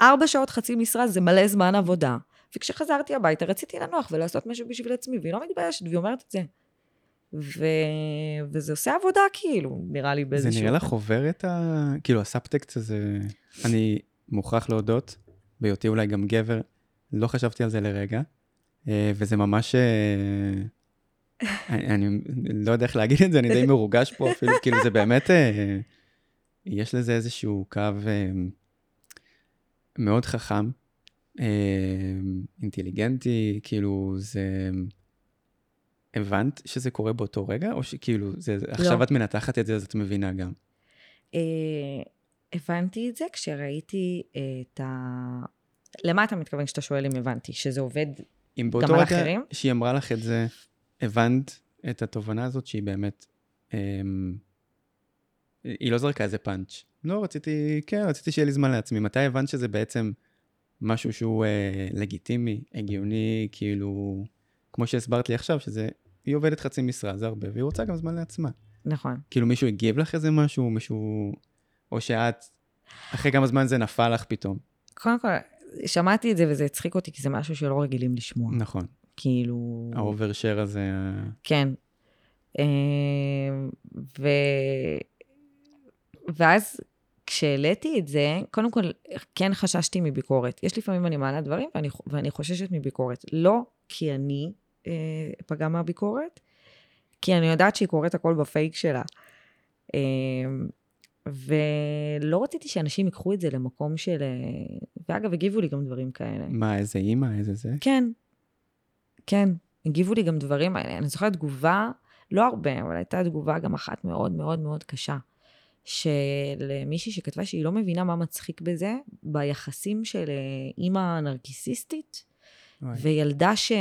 B: ארבע שעות חצי משרה זה מלא זמן עבודה. וכשחזרתי הביתה רציתי לנוח ולעשות משהו בשביל עצמי, והיא לא מתביישת, והיא אומרת את זה. ו... וזה עושה עבודה כאילו, נראה לי
A: זה
B: באיזשהו...
A: נראה לך עובר את ה... כאילו, הסאבטקסט הזה, אני מוכרח להודות, בהיותי אולי גם גבר, לא חשבתי על זה לרגע, אה, וזה ממש... אה, אני, אני לא יודע איך להגיד את זה, אני די מרוגש פה אפילו, כאילו, זה באמת... אה, יש לזה איזשהו קו מאוד חכם, אה, אינטליגנטי, כאילו, זה... הבנת שזה קורה באותו רגע, או שכאילו, זה, עכשיו את מנתחת את זה, אז את מבינה גם.
B: אה, הבנתי את זה כשראיתי את ה... למה אתה מתכוון כשאתה שואל אם הבנתי? שזה עובד?
A: אם באותו
B: על
A: רגע
B: אחרים?
A: שהיא אמרה לך את זה, הבנת את התובנה הזאת שהיא באמת, אמ, היא לא זרקה איזה פאנץ'. לא, רציתי, כן, רציתי שיהיה לי זמן לעצמי. מתי הבנת שזה בעצם משהו שהוא אה, לגיטימי, הגיוני, כאילו, כמו שהסברת לי עכשיו, שזה, היא עובדת חצי משרה, זה הרבה, והיא רוצה גם זמן לעצמה.
B: נכון.
A: כאילו, מישהו הגיב לך איזה משהו, מישהו, או שאת, אחרי כמה זמן זה נפל לך פתאום.
B: קודם כל, שמעתי את זה וזה הצחיק אותי, כי זה משהו שלא רגילים לשמוע.
A: נכון,
B: כאילו...
A: האוברשר הזה, ה-
B: כן. אה, ו... ואז כשהעליתי את זה, קודם כל, כן חששתי מביקורת. יש לפעמים אני מעלה דברים ואני, ואני חוששת מביקורת. לא כי אני אה, פגע מהביקורת, כי אני יודעת שהיא קוראת הכל בפייק שלה. אה, ולא רציתי שאנשים ייקחו את זה למקום של... אה, ואגב, הגיבו לי גם דברים כאלה.
A: מה, איזה אימא, איזה זה?
B: כן, כן, הגיבו לי גם דברים. אני זוכרת תגובה, לא הרבה, אבל הייתה תגובה גם אחת מאוד מאוד מאוד קשה, של מישהי שכתבה שהיא לא מבינה מה מצחיק בזה, ביחסים של אה, אימא נרקיסיסטית. וילדה ש...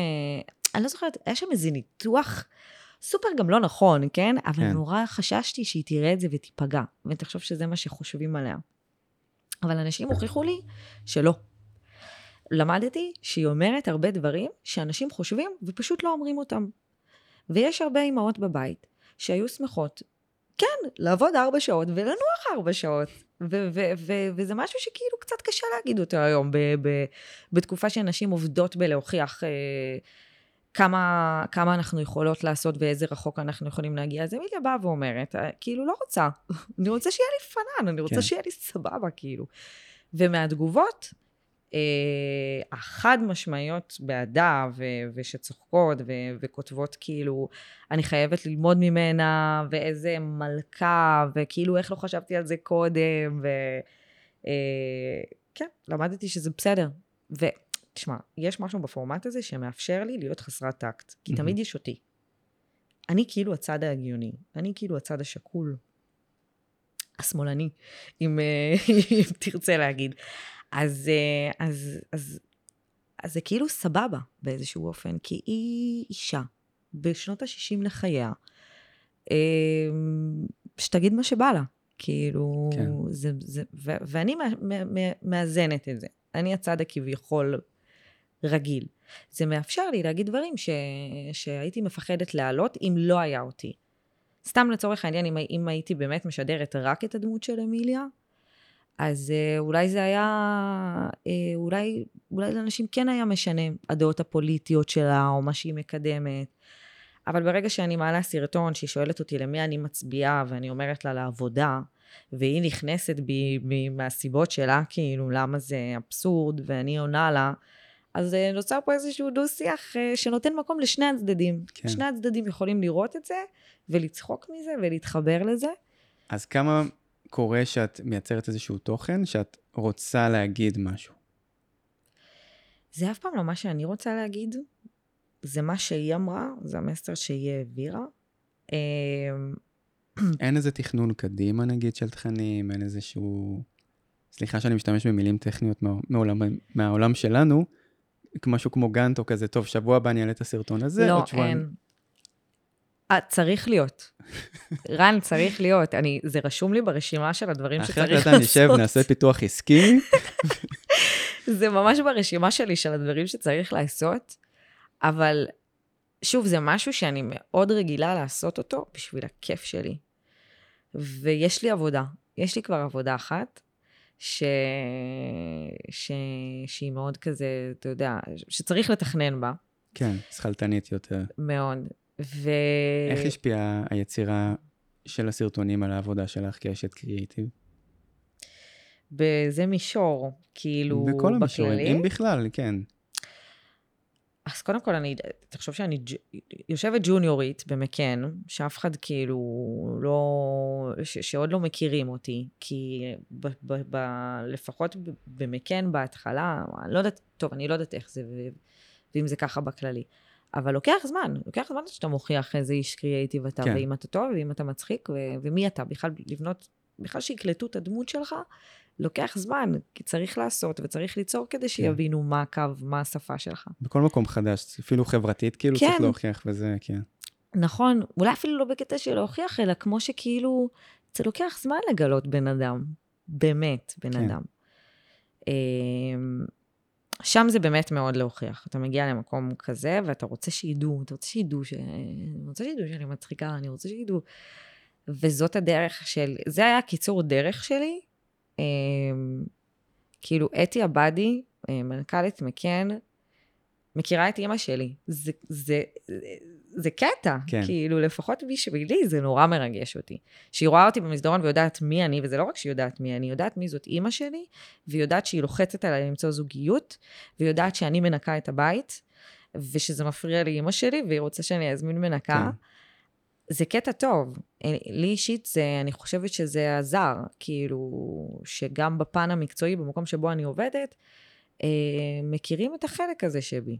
B: אני לא זוכרת, היה שם איזה ניתוח סופר גם לא נכון, כן? אבל
A: כן.
B: נורא חששתי שהיא תראה את זה ותיפגע, ותחשוב שזה מה שחושבים עליה. אבל אנשים הוכיחו לי שלא. למדתי שהיא אומרת הרבה דברים שאנשים חושבים ופשוט לא אומרים אותם. ויש הרבה אימהות בבית שהיו שמחות, כן, לעבוד ארבע שעות ולנוח ארבע שעות. ו- ו- ו- וזה משהו שכאילו קצת קשה להגיד אותו היום, ב- ב- בתקופה שנשים עובדות בלהוכיח אה, כמה, כמה אנחנו יכולות לעשות ואיזה רחוק אנחנו יכולים להגיע. אז אמיליה באה ואומרת, "אה, כאילו, לא רוצה. אני רוצה שיהיה לי פנן, אני רוצה
A: כן.
B: שיהיה לי סבבה, כאילו. ומהתגובות, החד משמעיות בעדה, ו- ושצוחקות, ו- וכותבות כאילו, אני חייבת ללמוד ממנה, ואיזה מלכה, וכאילו, איך לא חשבתי על זה קודם, ו... אה, למדתי שזה בסדר. ותשמע, יש משהו בפורמט הזה שמאפשר לי להיות חסרת טקט, כי
A: מהמם.
B: תמיד יש אותי. אני כאילו הצד ההגיוני, אני כאילו הצד השקול, השמאלני, אם, אה, אם תרצה להגיד. אז, אה, אז, אז, אז זה כאילו סבבה באיזשהו אופן, כי היא אישה בשנות ה-60 לחייה, אה, שתגיד מה שבא לה. כאילו,
A: כן.
B: זה, זה, ו, ואני מא- מא- מא- מאזנת את זה. אני הצד הכביכול רגיל. זה מאפשר לי להגיד דברים ש, שהייתי מפחדת להעלות אם לא היה אותי. סתם לצורך העניין, אם, אם הייתי באמת משדרת רק את הדמות של אמיליה, אז אה, אולי זה היה, אה, אולי, אולי לאנשים כן היה משנה הדעות הפוליטיות שלה, או מה שהיא מקדמת. אבל ברגע שאני מעלה סרטון שהיא שואלת אותי למי אני מצביעה, ואני אומרת לה לעבודה, והיא נכנסת בי, בי מהסיבות שלה, כאילו, למה זה אבסורד, ואני עונה לה, אז אה, נוצר פה איזשהו דו-שיח שנותן מקום לשני הצדדים.
A: כן.
B: שני הצדדים יכולים לראות את זה, ולצחוק מזה, ולהתחבר לזה.
A: אז כמה קורה שאת מייצרת איזשהו תוכן שאת רוצה להגיד משהו?
B: זה אף פעם לא מה שאני רוצה להגיד, זה מה שהיא אמרה, זה המסר שהיא העבירה. אה,
A: אין איזה תכנון קדימה, נגיד, של תכנים, אין איזשהו... סליחה שאני משתמש במילים טכניות מעולם, מהעולם שלנו, משהו כמו גאנט או כזה, טוב, שבוע הבא אני אעלה את הסרטון הזה,
B: לא,
A: עוד שבועיים.
B: אין. אה, צריך להיות. רן, צריך להיות. אני, זה רשום לי ברשימה של הדברים שצריך לעשות.
A: ההקלטה נשב, נעשה פיתוח עסקי.
B: זה ממש ברשימה שלי של הדברים שצריך לעשות, אבל שוב, זה משהו שאני מאוד רגילה לעשות אותו בשביל הכיף שלי. ויש לי עבודה, יש לי כבר עבודה אחת, ש... ש... שהיא מאוד כזה, אתה יודע, שצריך לתכנן בה,
A: כן, שכלתנית יותר.
B: מאוד. ו...
A: איך השפיעה היצירה של הסרטונים על העבודה שלך כאשת קריאיטיב?
B: באיזה מישור, כאילו,
A: בכל המישורים,
B: בכללי.
A: אם בכלל, כן.
B: אז קודם כל, אני, תחשוב שאני יושבת ג'וניורית במקן, שאף אחד כאילו לא, ש, שעוד לא מכירים אותי, כי ב, ב, ב, לפחות במקן בהתחלה, אני לא יודעת, טוב, אני לא יודעת איך זה, ו, ואם זה ככה בכללי. אבל לוקח זמן, לוקח זמן שאתה מוכיח איזה איש קריאייטיב אתה,
A: כן.
B: כן. ואם אתה טוב, ואם אתה מצחיק, ו, ומי אתה, בכלל לבנות, בכלל שיקלטו את הדמות שלך, לוקח זמן, כי צריך לעשות וצריך ליצור
A: כן.
B: כדי שיבינו מה הקו, מה השפה שלך.
A: בכל מקום חדש, אפילו חברתית, כאילו צריך
B: כן.
A: להוכיח וזה, כן.
B: נכון, אולי אפילו לא בקטע של להוכיח, אלא כמו שכאילו, זה לוקח זמן לגלות בן אדם. באמת, בן
A: כן.
B: אדם. שם זה באמת מאוד להוכיח. אתה מגיע למקום כזה, ואתה רוצה שידעו, אתה רוצה שידעו, ש... אני רוצה שידעו שאני מצחיקה, אני רוצה שידעו. וזאת הדרך של, זה היה קיצור דרך שלי. אמ, כאילו, אתי עבדי, אה, מנכ"לית מקן, מכירה את אימא שלי. זה, זה, זה קטע.
A: כן.
B: כאילו, לפחות בשבילי זה נורא מרגש אותי. שהיא רואה אותי במסדרון ויודעת מי אני, וזה לא רק שהיא יודעת מי אני, היא יודעת מי זאת אימא שלי, והיא יודעת שהיא לוחצת עליי למצוא זוגיות, והיא יודעת שאני מנקה את הבית, ושזה מפריע לאימא שלי, והיא רוצה שאני אזמין מנקה.
A: כן.
B: זה קטע טוב. אה, לי אישית, זה, אני חושבת שזה עזר, כאילו, שגם בפן המקצועי, במקום שבו אני עובדת, אה, מכירים את החלק הזה שבי.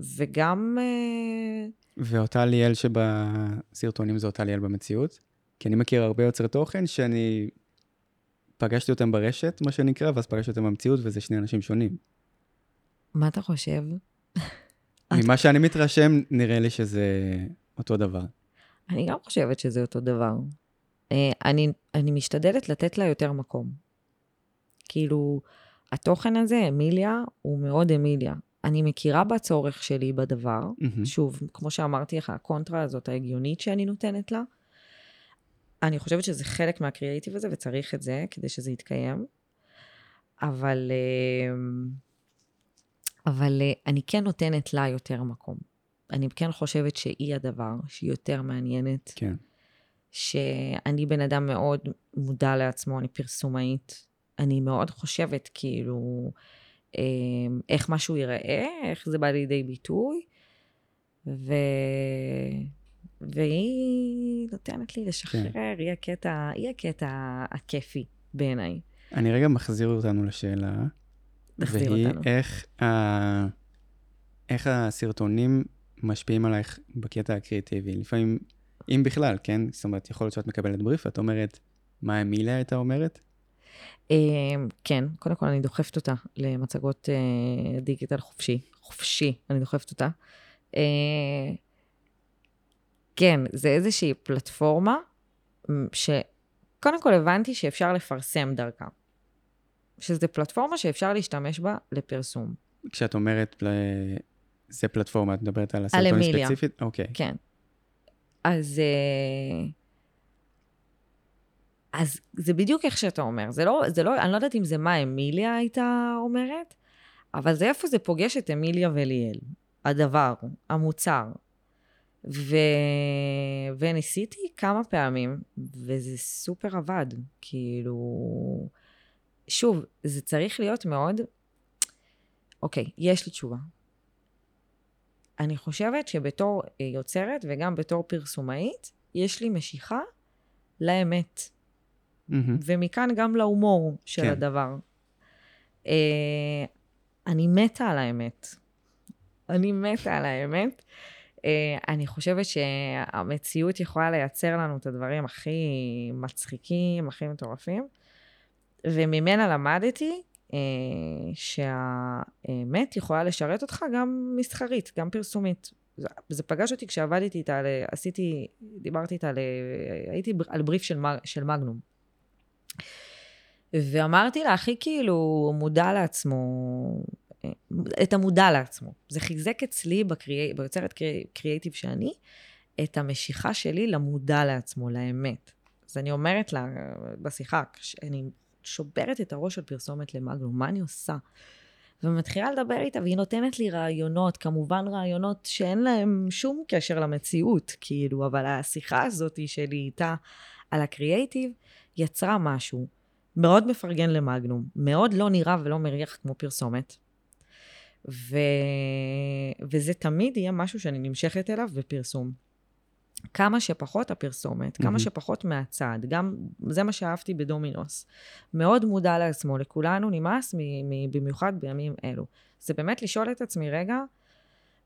B: וגם, אה,
A: ואותה ליאל שבסרטונים זה אותה ליאל במציאות. כי אני מכיר הרבה יוצרי תוכן שאני פגשתי אותם ברשת, מה שנקרא, ואז פגשתי אותם במציאות, וזה שני אנשים שונים.
B: מה אתה חושב?
A: ממה שאני מתרשם, נראה לי שזה אותו דבר.
B: אני גם חושבת שזה אותו דבר. אה, אני, אני משתדלת לתת לה יותר מקום. כאילו, התוכן הזה, אמיליה, הוא מאוד אמיליה. אני מכירה בצורך שלי בדבר,
A: מהמם.
B: שוב, כמו שאמרתי לך, הקונטרה הזאת ההגיונית שאני נותנת לה, אני חושבת שזה חלק מהקריאייטיב הזה, וצריך את זה כדי שזה יתקיים. אבל, אה, אבל אה, אני כן נותנת לה יותר מקום. אני כן חושבת שהיא הדבר, שהיא יותר מעניינת.
A: כן.
B: שאני בן אדם מאוד מודע לעצמו, אני פרסומאית. אני מאוד חושבת, כאילו, איך משהו ייראה, איך זה בא לידי ביטוי, ו... והיא נותנת לי לשחרר, כן. היא הקטע, היא הקטע הכיפי בעיניי.
A: אני רגע מחזיר אותנו לשאלה.
B: תחזיר
A: והיא
B: אותנו.
A: איך, ה... איך הסרטונים משפיעים עלייך בקטע הקריאיטיבי. לפעמים, אם בכלל, כן? זאת אומרת, יכול להיות שאת מקבלת בריף, ואת אומרת, מה אמיליה הייתה אומרת?
B: אמ, כן, קודם כל אני דוחפת אותה למצגות אה, דיגיטל חופשי. חופשי, אני דוחפת אותה. אה, כן, זה איזושהי פלטפורמה שקודם כל הבנתי שאפשר לפרסם דרכה. שזו פלטפורמה שאפשר להשתמש בה לפרסום.
A: כשאת אומרת. זה פלטפורמה, את מדברת על
B: אמיליה.
A: ספציפית? אוקיי.
B: כן. אז, אה, אז זה בדיוק איך שאתה אומר. זה לא, זה לא, אני לא יודעת אם זה מה אמיליה הייתה אומרת, אבל זה איפה זה פוגש את אמיליה וליאל. הדבר, המוצר. ו... וניסיתי כמה פעמים, וזה סופר עבד. כאילו... שוב, זה צריך להיות מאוד... אוקיי, יש לי תשובה. אני חושבת שבתור יוצרת וגם בתור פרסומאית, יש לי משיכה לאמת.
A: מהמם.
B: ומכאן גם להומור של
A: כן.
B: הדבר. אה, אני מתה על האמת. אני מתה על האמת. אה, אני חושבת שהמציאות יכולה לייצר לנו את הדברים הכי מצחיקים, הכי מטורפים, וממנה למדתי אה, שהאמת יכולה לשרת אותך גם מסחרית, גם פרסומית. זה, זה פגש אותי כשעבדתי איתה, עשיתי, דיברתי איתה, הייתי על בריף של, מג- של מגנום. ואמרתי לה, הכי כאילו מודע לעצמו, את המודע לעצמו. זה חיזק אצלי בקריאי, ביוצרת קריאי, קריאייטיב שאני, את המשיכה שלי למודע לעצמו, לאמת. אז אני אומרת לה בשיחה, אני שוברת את הראש על פרסומת למגנום, מה אני עושה? ומתחילה לדבר איתה, והיא נותנת לי רעיונות, כמובן רעיונות שאין להם שום קשר למציאות, כאילו, אבל השיחה הזאת שלי איתה על הקריאייטיב, יצרה משהו מאוד מפרגן למגנום, מאוד לא נראה ולא מריח כמו פרסומת. ו... וזה תמיד יהיה משהו שאני נמשכת אליו בפרסום. כמה שפחות הפרסומת, כמה
A: מהמם.
B: שפחות מהצד, גם זה מה שאהבתי בדומינוס. מאוד מודע לעצמו, לכולנו נמאס, מ- מ- במיוחד בימים אלו. זה באמת לשאול את עצמי, רגע,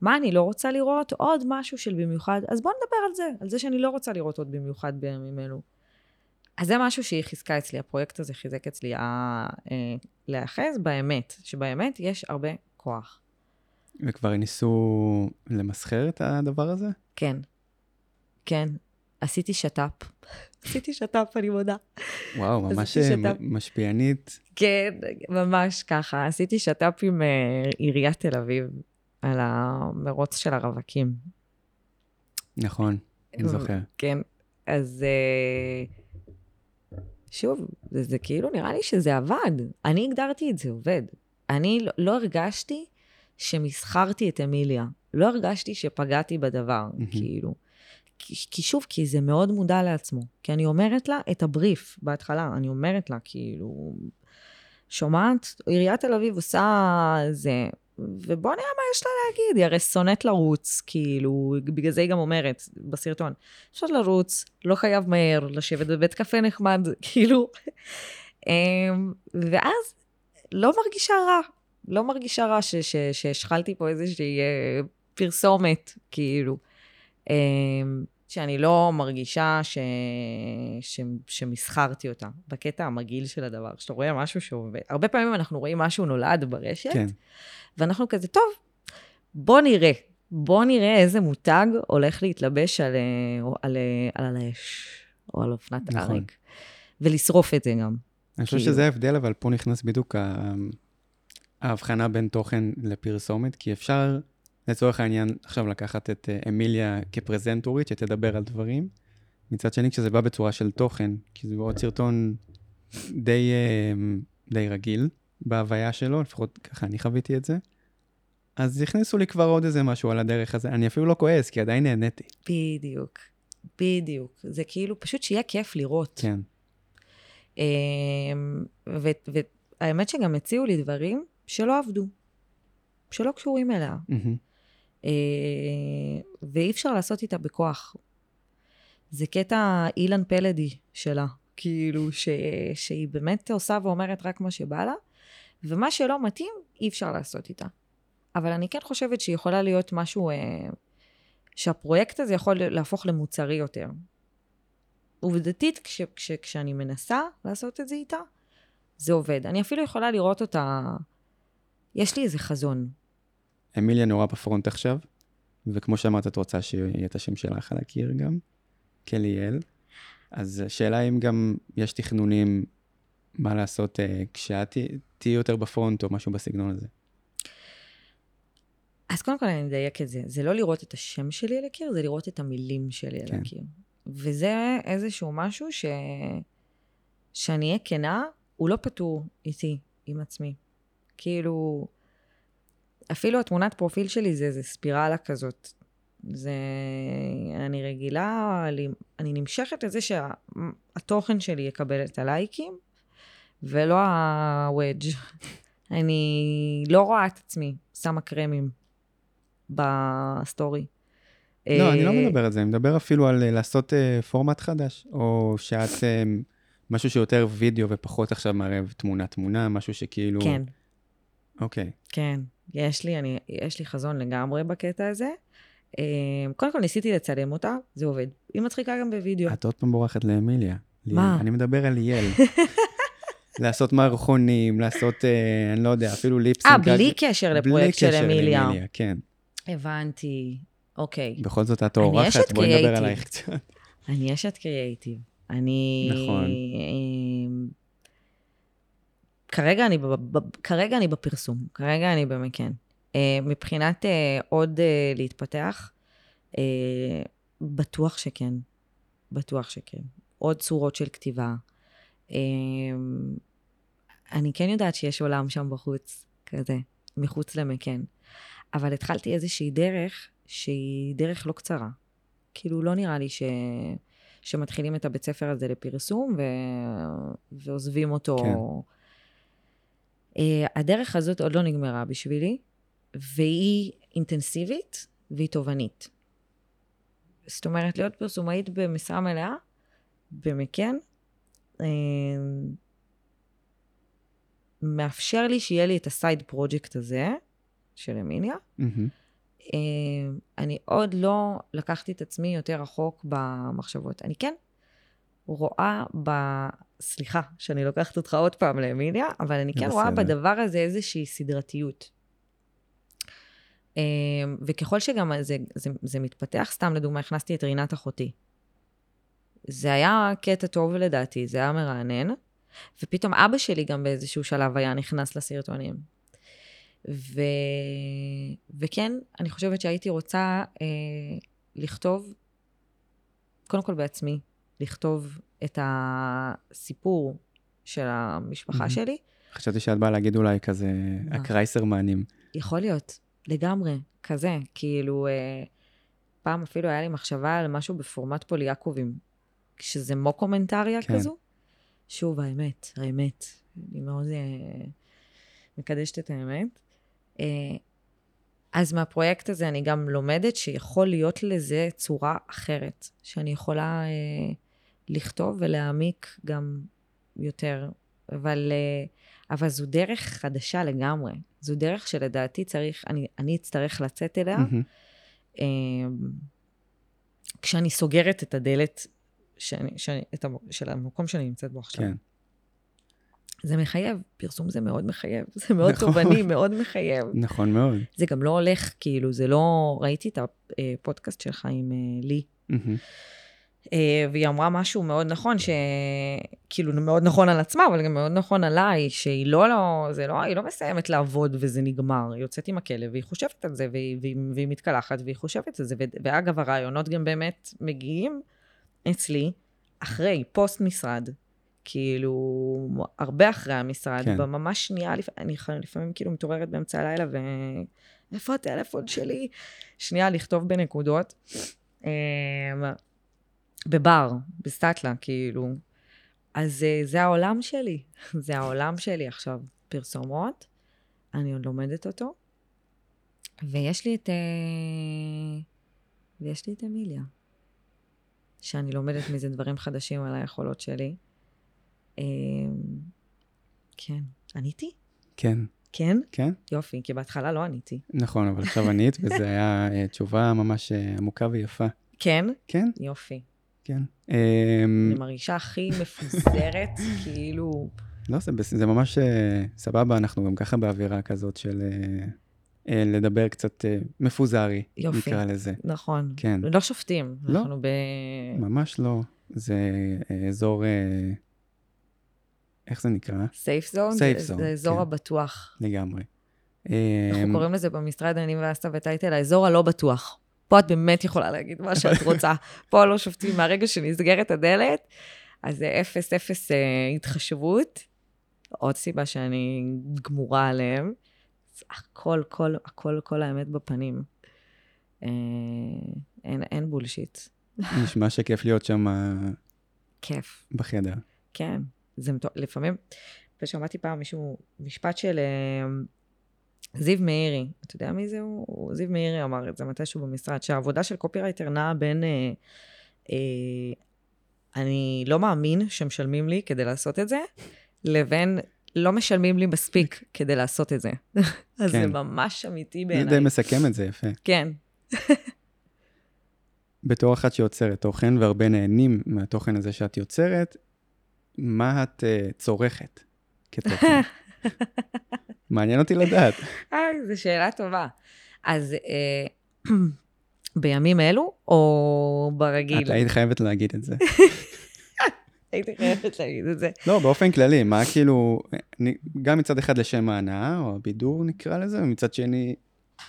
B: מה אני לא רוצה לראות? עוד משהו של במיוחד, אז בואו נדבר על זה, על זה שאני לא רוצה לראות עוד במיוחד בימים אלו. אז זה משהו שהיא חיזקה אצלי, הפרויקט הזה חיזק אצלי, ה- אה, להיאחז באמת, שבאמת יש הרבה כוח.
A: וכבר ניסו למסחר את הדבר הזה?
B: כן, כן, עשיתי שת"פ. עשיתי שת"פ, אני מודה.
A: וואו, ממש אה,
B: שת"פ.
A: מ- משפיענית.
B: כן, ממש ככה. עשיתי שת"פ עם אה, עיריית תל אביב על המרוץ של הרווקים.
A: נכון, אני זוכר.
B: כן, אז אה, שוב, זה, זה כאילו נראה לי שזה עבד. אני הגדרתי את זה עובד. אני לא, לא הרגשתי שמסחרתי את אמיליה. לא הרגשתי שפגעתי בדבר,
A: מהמם.
B: כאילו. כי, כי שוב, כי זה מאוד מודע לעצמו. כי אני אומרת לה את הבריף בהתחלה, אני אומרת לה, כאילו, שומעת? עיריית תל אביב עושה זה, ובוא נראה מה יש לה להגיד, היא הרי שונאת לרוץ, כאילו, בגלל זה היא גם אומרת בסרטון, אפשר לרוץ, לא חייב מהר, לשבת בבית קפה נחמד, כאילו. אמ, ואז לא מרגישה רע, לא מרגישה רע שהשחלתי פה איזושהי אה, פרסומת, כאילו. שאני לא מרגישה ש... ש... שמסחרתי אותה, בקטע המגעיל של הדבר. כשאתה רואה משהו שעובד, הרבה פעמים אנחנו רואים משהו נולד ברשת,
A: כן.
B: ואנחנו כזה, טוב, בוא נראה. בוא נראה איזה מותג הולך להתלבש על, אה, או על, אה, על האש, או על אופנת
A: נכון.
B: אריק. ולשרוף את זה גם.
A: אני חושב
B: כאילו.
A: שזה ההבדל, אבל פה נכנס בדיוק ההבחנה בין תוכן לפרסומת, כי אפשר, לצורך העניין, עכשיו לקחת את אה, אמיליה כפרזנטורית, שתדבר על דברים. מצד שני, כשזה בא בצורה של תוכן, כי זה עוד סרטון די, אה, די רגיל בהוויה שלו, לפחות ככה אני חוויתי את זה, אז הכניסו לי כבר עוד איזה משהו על הדרך הזה. אני אפילו לא כועס, כי עדיין נהניתי.
B: בדיוק, בדיוק. זה כאילו, פשוט שיהיה כיף לראות.
A: כן.
B: אמ, והאמת שגם הציעו לי דברים שלא עבדו, שלא קשורים אליה.
A: מהמם.
B: אה, ואי אפשר לעשות איתה בכוח. זה קטע אילן פלדי שלה, כאילו, ש, שהיא באמת עושה ואומרת רק מה שבא לה, ומה שלא מתאים, אי אפשר לעשות איתה. אבל אני כן חושבת שהיא יכולה להיות משהו, אה, שהפרויקט הזה יכול להפוך למוצרי יותר. עובדתית, כש, כש, כשאני מנסה לעשות את זה איתה, זה עובד. אני אפילו יכולה לראות אותה, יש לי איזה חזון.
A: אמיליה נורא בפרונט עכשיו, וכמו שאמרת, את רוצה שיהיה את השם שלך על הקיר גם, כליאל. אז השאלה אם גם יש תכנונים מה לעשות אה, כשאת תהיי- יותר בפרונט או משהו בסגנון הזה.
B: אז קודם כל אני אדייק את זה. זה לא לראות את השם שלי על הקיר, זה לראות את המילים שלי על
A: כן.
B: הקיר. וזה איזשהו משהו ש... שאני אהיה כנה, הוא לא פתור איתי, עם עצמי. כאילו, אפילו התמונת פרופיל שלי זה איזה ספירלה כזאת. זה... אני רגילה, אני נמשכת לזה שהתוכן שלי יקבל את הלייקים, ולא הוודג'. אני לא רואה את עצמי שמה קרמים בסטורי.
A: לא, אני לא
B: אה,
A: מדבר על זה, אני מדבר אפילו על אה, לעשות אה, פורמט חדש, או שאת, אה, משהו שיותר וידאו ופחות עכשיו מערב תמונה-תמונה, משהו שכאילו...
B: כן,
A: אוקיי.
B: כן. יש לי, אני, יש לי חזון לגמרי בקטע הזה. אה, קודם כל ניסיתי לצלם אותה, זה עובד. היא מצחיקה גם בווידאו.
A: את עוד פעם בורחת לאמיליה.
B: מה?
A: אני מדבר על ליאל. לעשות מערכונים, לעשות, אה, אני לא יודע, אפילו ליפסינג.
B: אה, בלי קשר לפרויקט של אמיליה.
A: כן.
B: הבנתי. אוקיי.
A: בכל זאת את האורחת, בואי נדבר. עלייך קצת.
B: אני אשת קריאייטיב. אני...
A: נכון.
B: כרגע אני, כרגע אני בפרסום, כרגע אני במקן. אה, מבחינת אה, עוד אה, להתפתח, בטוח שכן. בטוח שכן. עוד צורות של כתיבה. אני כן יודעת שיש עולם שם בחוץ, כזה, מחוץ למקן. אבל התחלתי איזושהי דרך שהיא דרך לא קצרה. כאילו, לא נראה לי ש... שמתחילים את הבית ספר הזה לפרסום ו... ועוזבים אותו.
A: כן.
B: Uh, הדרך הזאת עוד לא נגמרה בשבילי, והיא אינטנסיבית והיא תובענית. זאת אומרת, להיות פרסומאית במשרה מלאה, במקן, uh, מאפשר לי שיהיה לי את הסייד פרויקט הזה, של אמיניה. אה, אני עוד לא לקחתי את עצמי יותר רחוק במחשבות. אני כן רואה ב... סליחה שאני לוקחת אותך עוד פעם לאמיליה, אבל אני כן רואה
A: בסדר.
B: בדבר הזה איזושהי סדרתיות. אה, וככל שגם זה, זה, זה מתפתח, סתם לדוגמה, הכנסתי את רינת אחותי. זה היה קטע טוב לדעתי, זה היה מרענן, ופתאום אבא שלי גם באיזשהו שלב היה נכנס לסרטונים. ו... וכן, אני חושבת שהייתי רוצה אה, לכתוב, קודם כל בעצמי, לכתוב את הסיפור של המשפחה
A: מהמם.
B: שלי.
A: חשבתי שאת באה להגיד אולי כזה,
B: מה?
A: הקרייסרמנים.
B: יכול להיות, לגמרי, כזה. כאילו, אה, פעם אפילו היה לי מחשבה על משהו בפורמט פוליאקובים, שזה מוקומנטריה
A: כן.
B: כזו. שוב, האמת, האמת. אני מאוד אה, מקדשת את האמת. אה, אז מהפרויקט הזה אני גם לומדת שיכול להיות לזה צורה אחרת, שאני יכולה אה, לכתוב ולהעמיק גם יותר. אבל, אה, אבל זו דרך חדשה לגמרי. זו דרך שלדעתי צריך, אני, אני אצטרך לצאת אליה. אה, כשאני סוגרת את הדלת שאני, שאני, את המ, של המקום שאני נמצאת בו עכשיו.
A: כן.
B: זה מחייב, פרסום זה מאוד מחייב, זה מאוד
A: נכון.
B: תובעני, מאוד מחייב.
A: נכון מאוד.
B: זה גם לא הולך, כאילו, זה לא... ראיתי את הפודקאסט שלך עם אה, לי,
A: מהמם.
B: אה, והיא אמרה משהו מאוד נכון, שכאילו מאוד נכון על עצמה, אבל גם מאוד נכון עליי, שהיא לא, לא, זה לא, היא לא מסיימת לעבוד וזה נגמר. היא יוצאת עם הכלב, והיא חושבת על זה, והיא, והיא, והיא מתקלחת, והיא חושבת על זה. ואגב, הרעיונות גם באמת מגיעים אצלי אחרי, פוסט משרד. כאילו, הרבה אחרי המשרד,
A: כן.
B: בממש שנייה, לפ... אני לפעמים כאילו מתעוררת באמצע הלילה איפה הטלפון שלי? שנייה, לכתוב בנקודות. בבר, בסטטלה, כאילו. אז אה, זה העולם שלי, זה העולם שלי עכשיו. פרסומות, אני עוד לומדת אותו, ויש לי את... אה, ויש לי את אמיליה, שאני לומדת מזה דברים חדשים על היכולות שלי. אמ, כן. עניתי?
A: כן,
B: כן?
A: כן,
B: יופי, כי בהתחלה לא עניתי.
A: נכון, אבל עכשיו ענית, וזו הייתה אה, תשובה ממש אה, עמוקה ויפה.
B: כן?
A: כן,
B: יופי.
A: כן.
B: אני
A: אמ,
B: מרגישה הכי מפוזרת, כאילו...
A: לא, זה, זה ממש אה, סבבה, אנחנו גם ככה באווירה כזאת של אה, אה, לדבר קצת אה, מפוזרי,
B: יופי.
A: נקרא לזה.
B: נכון.
A: כן.
B: לא שופטים.
A: לא.
B: אנחנו ב...
A: ממש לא. זה אזור, אה, איך זה נקרא?
B: סייף זון?
A: Safe
B: זה,
A: zone,
B: זה אזור
A: כן.
B: הבטוח.
A: לגמרי.
B: אנחנו
A: אמ,
B: קוראים לזה במשרד, אני ואסתא וטייטל, האזור הלא בטוח. פה את באמת יכולה להגיד מה שאת רוצה. פה לא שופטים מהרגע שנסגרת הדלת, אז זה אפס אפס אה, התחשבות. עוד סיבה שאני גמורה עליהם. הכל, כל, הכל, כל האמת בפנים. אה, אין, אין bullshit.
A: נשמע שכיף להיות שם אה,
B: כיף.
A: בחדר.
B: כן, זה מטור... לפעמים, ושמעתי פעם מישהו, משפט של אה, זיו מאירי, אתה יודע מי זה הוא? זיו מאירי אמר את זה מתישהו במשרד, שהעבודה של קופירייטר נעה בין, אה, אה, אני לא מאמין שמשלמים לי כדי לעשות את זה, לבין לא משלמים לי מספיק כדי לעשות את זה. אז זה
A: כן.
B: ממש אמיתי
A: זה די
B: בעיניי.
A: מסכם את זה יפה.
B: כן,
A: בתור אחת שיוצרת תוכן, והרבה נהנים מהתוכן הזה שאת יוצרת, מה את uh, צורכת כתוכן? מעניין אותי לדעת.
B: היי, זו שאלה טובה. אז אה, בימים אלו, או ברגיל?
A: את היית חייבת להגיד את זה.
B: הייתי חייבת להגיד את זה.
A: לא, באופן כללי, מה כאילו, גם מצד אחד לשם ההנאה, או הבידור נקרא לזה, ומצד שני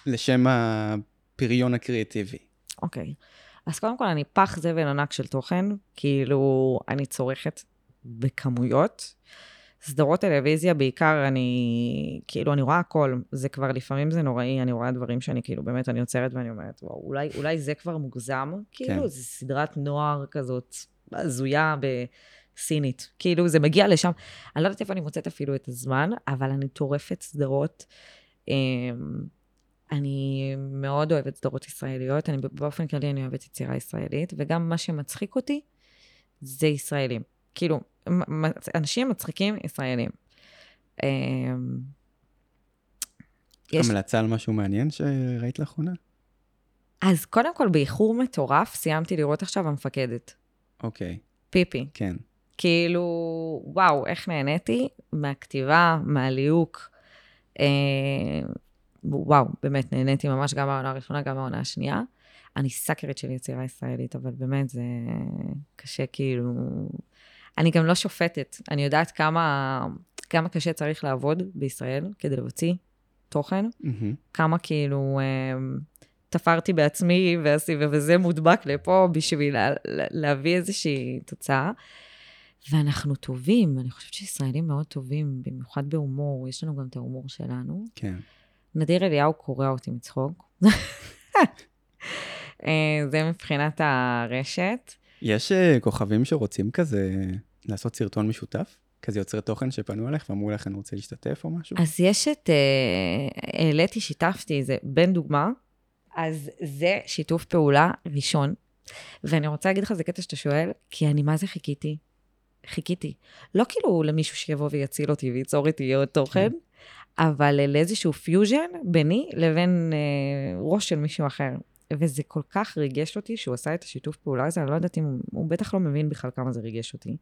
A: לשם הפריון הקריאטיבי.
B: אוקיי. אז קודם כל, אני פח זבל ענק של תוכן, כאילו, אני צורכת בכמויות. סדרות טלוויזיה בעיקר, אני, כאילו, אני רואה הכל. זה כבר, לפעמים זה נוראי, אני רואה דברים שאני, כאילו, באמת, אני עוצרת ואני אומרת, וואו, אולי, אולי זה כבר מוגזם? כאילו,
A: כן.
B: זו סדרת נוער כזאת הזויה בסינית. כאילו, זה מגיע לשם. אני לא יודעת איפה אני מוצאת אפילו את הזמן, אבל אני טורפת סדרות. אמ, אני מאוד אוהבת סדרות ישראליות, אני באופן כללי אני אוהבת יצירה ישראלית, וגם מה שמצחיק אותי זה ישראלים. כאילו, אנשים מצחיקים ישראלים. אמ, יש...
A: המלצה על משהו מעניין שראית לאחרונה?
B: אז קודם כל, באיחור מטורף, סיימתי לראות עכשיו המפקדת.
A: אוקיי,
B: פיפי.
A: כן.
B: כאילו, וואו, איך נהניתי מהכתיבה, מהליהוק. אה, וואו, באמת, נהניתי ממש גם מהעונה הראשונה, גם מהעונה השנייה. אני סאקרית של יצירה ישראלית, אבל באמת, זה קשה כאילו... אני גם לא שופטת. אני יודעת כמה, כמה קשה צריך לעבוד בישראל כדי להוציא תוכן.
A: מהמם.
B: כמה כאילו אה, תפרתי בעצמי ועשי, וזה מודבק לפה בשביל לה, לה- להביא איזושהי תוצאה. ואנחנו טובים, אני חושבת שישראלים מאוד טובים, במיוחד בהומור, יש לנו גם את ההומור שלנו.
A: כן.
B: נדיר אליהו קורע אותי מצחוק. אה, זה מבחינת הרשת.
A: יש אה, כוכבים שרוצים כזה לעשות סרטון משותף? כזה יוצרי תוכן שפנו אליך ואמרו לך, אני רוצה להשתתף או משהו?
B: אז יש את, אה, העליתי, שיתפתי, זה בן דוגמה, אז זה שיתוף פעולה ראשון. ואני רוצה להגיד לך, זה קטע שאתה שואל, כי אני מה זה חיכיתי? חיכיתי. לא כאילו למישהו שיבוא ויציל אותי וייצור איתי עוד תוכן, אבל לאיזשהו פיוז'ן ביני לבין אה, ראש של מישהו אחר. וזה כל כך ריגש אותי שהוא עשה את השיתוף פעולה הזה, אני לא יודעת אם הוא, הוא בטח לא מבין בכלל כמה זה ריגש אותי.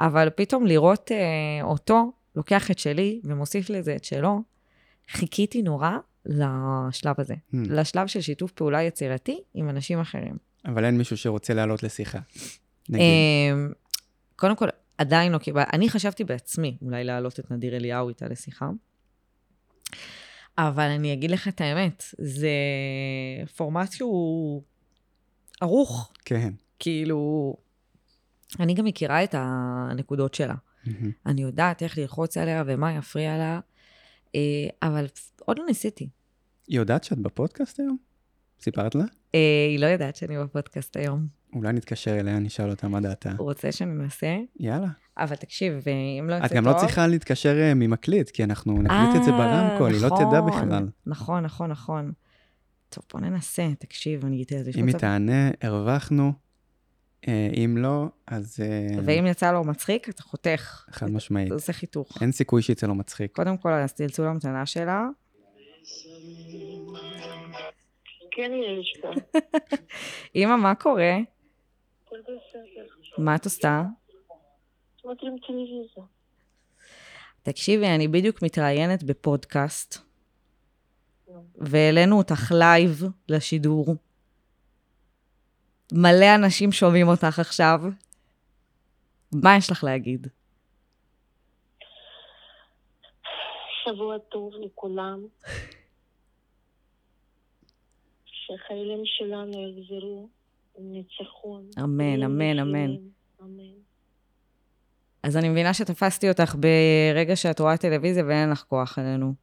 B: אבל פתאום לראות אה, אותו לוקח את שלי ומוסיף לזה את שלו, חיכיתי נורא לשלב הזה,
A: Hmm.
B: לשלב של שיתוף פעולה יצירתי עם אנשים אחרים.
A: אבל אין מישהו שרוצה לעלות לשיחה. נגיד.
B: אמ, קודם כל, עדיין לא קיבלתי, אני חשבתי בעצמי אולי להעלות את נדיר אליהו איתה לשיחה, אבל אני אגיד לך את האמת, זה פורמט שהוא ערוך,
A: כן.
B: כאילו, אני גם מכירה את הנקודות שלה.
A: מהמם.
B: אני יודעת איך ללחוץ עליה ומה יפריע לה, אה, אבל עוד לא ניסיתי.
A: היא יודעת שאת בפודקאסט היום? סיפרת לה?
B: אה, היא לא יודעת שאני בפודקאסט היום.
A: אולי נתקשר אליה, נשאל אותה מה דעתה.
B: הוא רוצה שננסה?
A: יאללה.
B: אבל תקשיב, אה, אם לא יוצא
A: את
B: טוב...
A: גם לא צריכה להתקשר אה, ממקליט, כי אנחנו נקליט את זה
B: אה,
A: ברמקול, היא לא תדע
B: נכון,
A: בכלל.
B: נכון, נכון, נכון. טוב, בוא ננסה, תקשיב, אני אגיד את זה.
A: אם היא תענה, הרווחנו. אה, אם לא, אז אה,
B: ואם יצא לו מצחיק, אתה חותך.
A: חד משמעית.
B: אתה עושה חיתוך.
A: אין סיכוי שיצא לו מצחיק.
B: קודם כל, אז צלצול המתנה שלה.
D: כן יש פה.
B: אמא, מה קורה? מה את עושה?
D: מותרים טלוויזיה.
B: תקשיבי, אני בדיוק מתראיינת בפודקאסט, והעלינו אותך live לשידור. מלא אנשים שומעים אותך עכשיו. מה יש לך להגיד?
D: שבוע טוב לכולם. שהחיילים שלנו יחזרו ניצחון.
B: אמן, אמן, אמן.
D: אמן.
B: אז אני מבינה שתפסתי אותך ברגע שאת רואה טלוויזיה ואין לך כוח עלינו.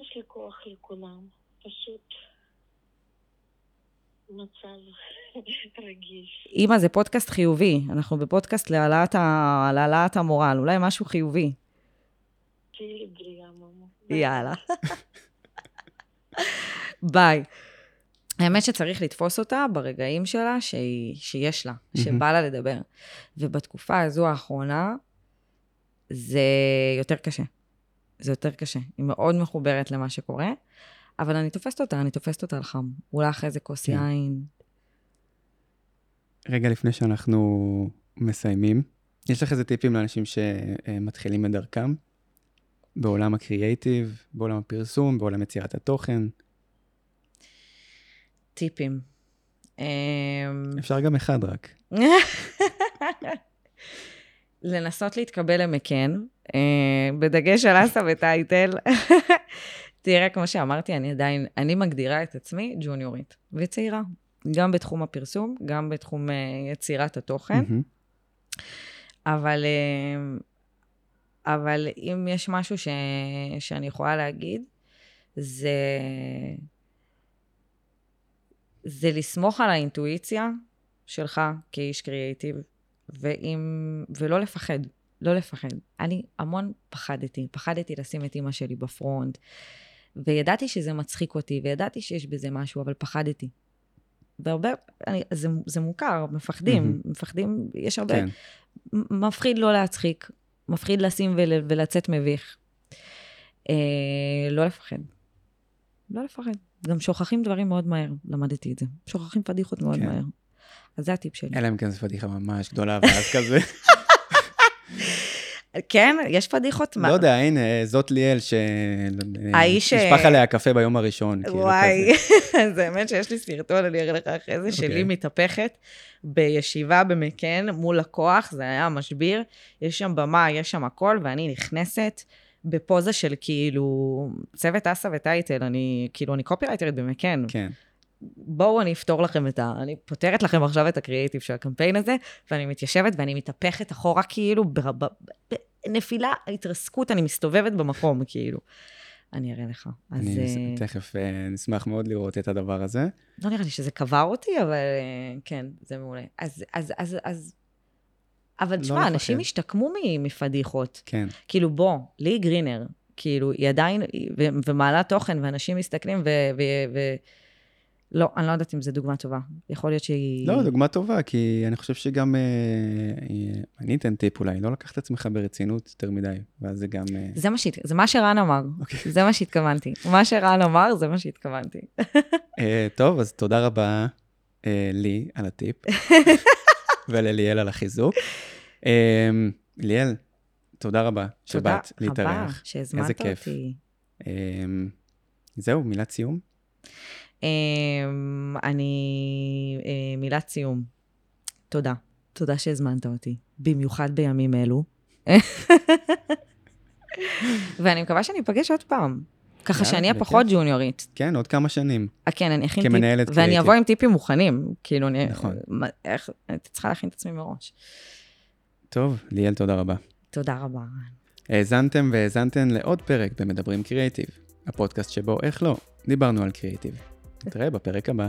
D: יש לי כוח לכולם. פשוט מצב רגיש.
B: אמא, זה פודקאסט חיובי. אנחנו בפודקאסט להעלאת, ה... להעלאת המורל. אולי משהו חיובי.
D: תהיי בריאה, ממו.
B: יאללה. ביי. האמת שצריך לתפוס אותה ברגעים שלה שהיא, שיש לה, שבא לה לדבר. ובתקופה הזו האחרונה, זה יותר קשה. זה יותר קשה. היא מאוד מחוברת למה שקורה, אבל אני תופסת אותה, אני תופסת אותה על חם. אולי אחרי זה כוס
A: כן.
B: יין.
A: רגע לפני שאנחנו מסיימים, יש לך איזה טיפים לאנשים שמתחילים את דרכם? בעולם הקריאייטיב, בעולם הפרסום, בעולם יצירת התוכן?
B: טיפים. אמ,
A: אפשר גם אחד רק.
B: לנסות להתקבל למקן, אה, בדגש על אסה וטייטל. תראה, כמו שאמרתי, אני עדיין, אני מגדירה את עצמי ג'וניורית וצעירה, גם בתחום הפרסום, גם בתחום אה, יצירת התוכן. אבל, אה, אבל אם יש משהו ש, שאני יכולה להגיד, זה, זה לסמוך על האינטואיציה שלך כאיש קריאייטיב, ואם, ולא לפחד, לא לפחד. אני המון פחדתי, פחדתי לשים את אימא שלי בפרונט, וידעתי שזה מצחיק אותי, וידעתי שיש בזה משהו, אבל פחדתי. והרבה, אני, זה, זה מוכר, מפחדים,
A: מהמם.
B: מפחדים, יש הרבה,
A: כן.
B: מפחיד לא להצחיק, מפחיד לשים ול, ולצאת מביך. אה, לא לפחד. לא לפחד. גם שוכחים דברים מאוד מהר, למדתי את זה. שוכחים פדיחות מאוד
A: כן.
B: מהר. אז זה הטיפ שלי.
A: אלא אם כן זו פדיחה ממש גדולה, ואז כזה,
B: כן, יש פדיחות.
A: לא יודע, הנה, זאת ליאל,
B: האיש,
A: שנשפך
B: אה,
A: עליה קפה ביום הראשון. כאילו,
B: וואי. זה האמת שיש לי סרטון, אני אראה לך אחרי זה, שלי
A: אוקיי.
B: מתהפכת בישיבה במקן מול לקוח, זה היה משביר, יש שם במה, יש שם הכל, ואני נכנסת בפוזה של כאילו, צוות אסה וטייטל, אני כאילו, אני קופירייטרית במקן.
A: כן.
B: בואו אני אפתור לכם את ה... אני פותרת לכם עכשיו את הקריאיטיב של הקמפיין הזה, ואני מתיישבת ואני מתהפכת אחורה כאילו, בנפילה, התרסקות, אני מסתובבת במקום, כאילו. אני אראה לך. אז
A: אני
B: אה,
A: תכף אה, נשמח מאוד לראות את הדבר הזה.
B: לא נראה לי שזה קבר אותי, אבל אה, כן, זה מעולה. אז, אז, אז, אז... אבל
A: לא
B: תשמע, אנשים. השתקמו מפדיחות.
A: כן.
B: כאילו, בוא, לי גרינר, כאילו, היא עדיין, ו- ומעלה תוכן, ואנשים מסתכלים, ו... ו- ו- לא, אני לא יודעת אם זו דוגמה טובה. יכול להיות שהיא...
A: לא, דוגמה טובה, כי אני חושב שגם... אה, אה, אני אתן טיפ אולי, לא לקחת את עצמך ברצינות יותר מדי, ואז זה גם... אה,
B: זה מה, שהת... זה מה שרן אמר,
A: אוקיי.
B: זה מה שהתכוונתי. מה שרן אמר, זה מה שהתכוונתי.
A: אה, טוב, אז תודה רבה אה, לי על הטיפ, ולליאל על החיזוק. אה, ליאל, תודה רבה שבאת
B: תודה רבה
A: להתארח.
B: שהזמנת. אותי.
A: אה, זהו, מילת סיום?
B: אמ, אני, אה, מילת סיום. תודה. תודה שהזמנת אותי, במיוחד בימים אלו. ואני מקווה שאני אפגש עוד פעם. ככה
A: יאללה,
B: שאני אהיה. פחות ג'וניורית.
A: כן, עוד כמה שנים.
B: אה, כן, אני אכין
A: כמנהלת
B: טיפ, ואני
A: קריאיטיב.
B: אבוא עם טיפים מוכנים. כאילו, אני...
A: נכון.
B: מה- איך, הייתי צריכה להכין את עצמי מראש.
A: טוב, ליאל, תודה רבה.
B: תודה רבה.
A: האזנתם והאזנתן לעוד פרק במדברים קריאיטיב, הפודקאסט שבו, איך לא, דיברנו על קריאיטיב. נתראה בפרק הבא.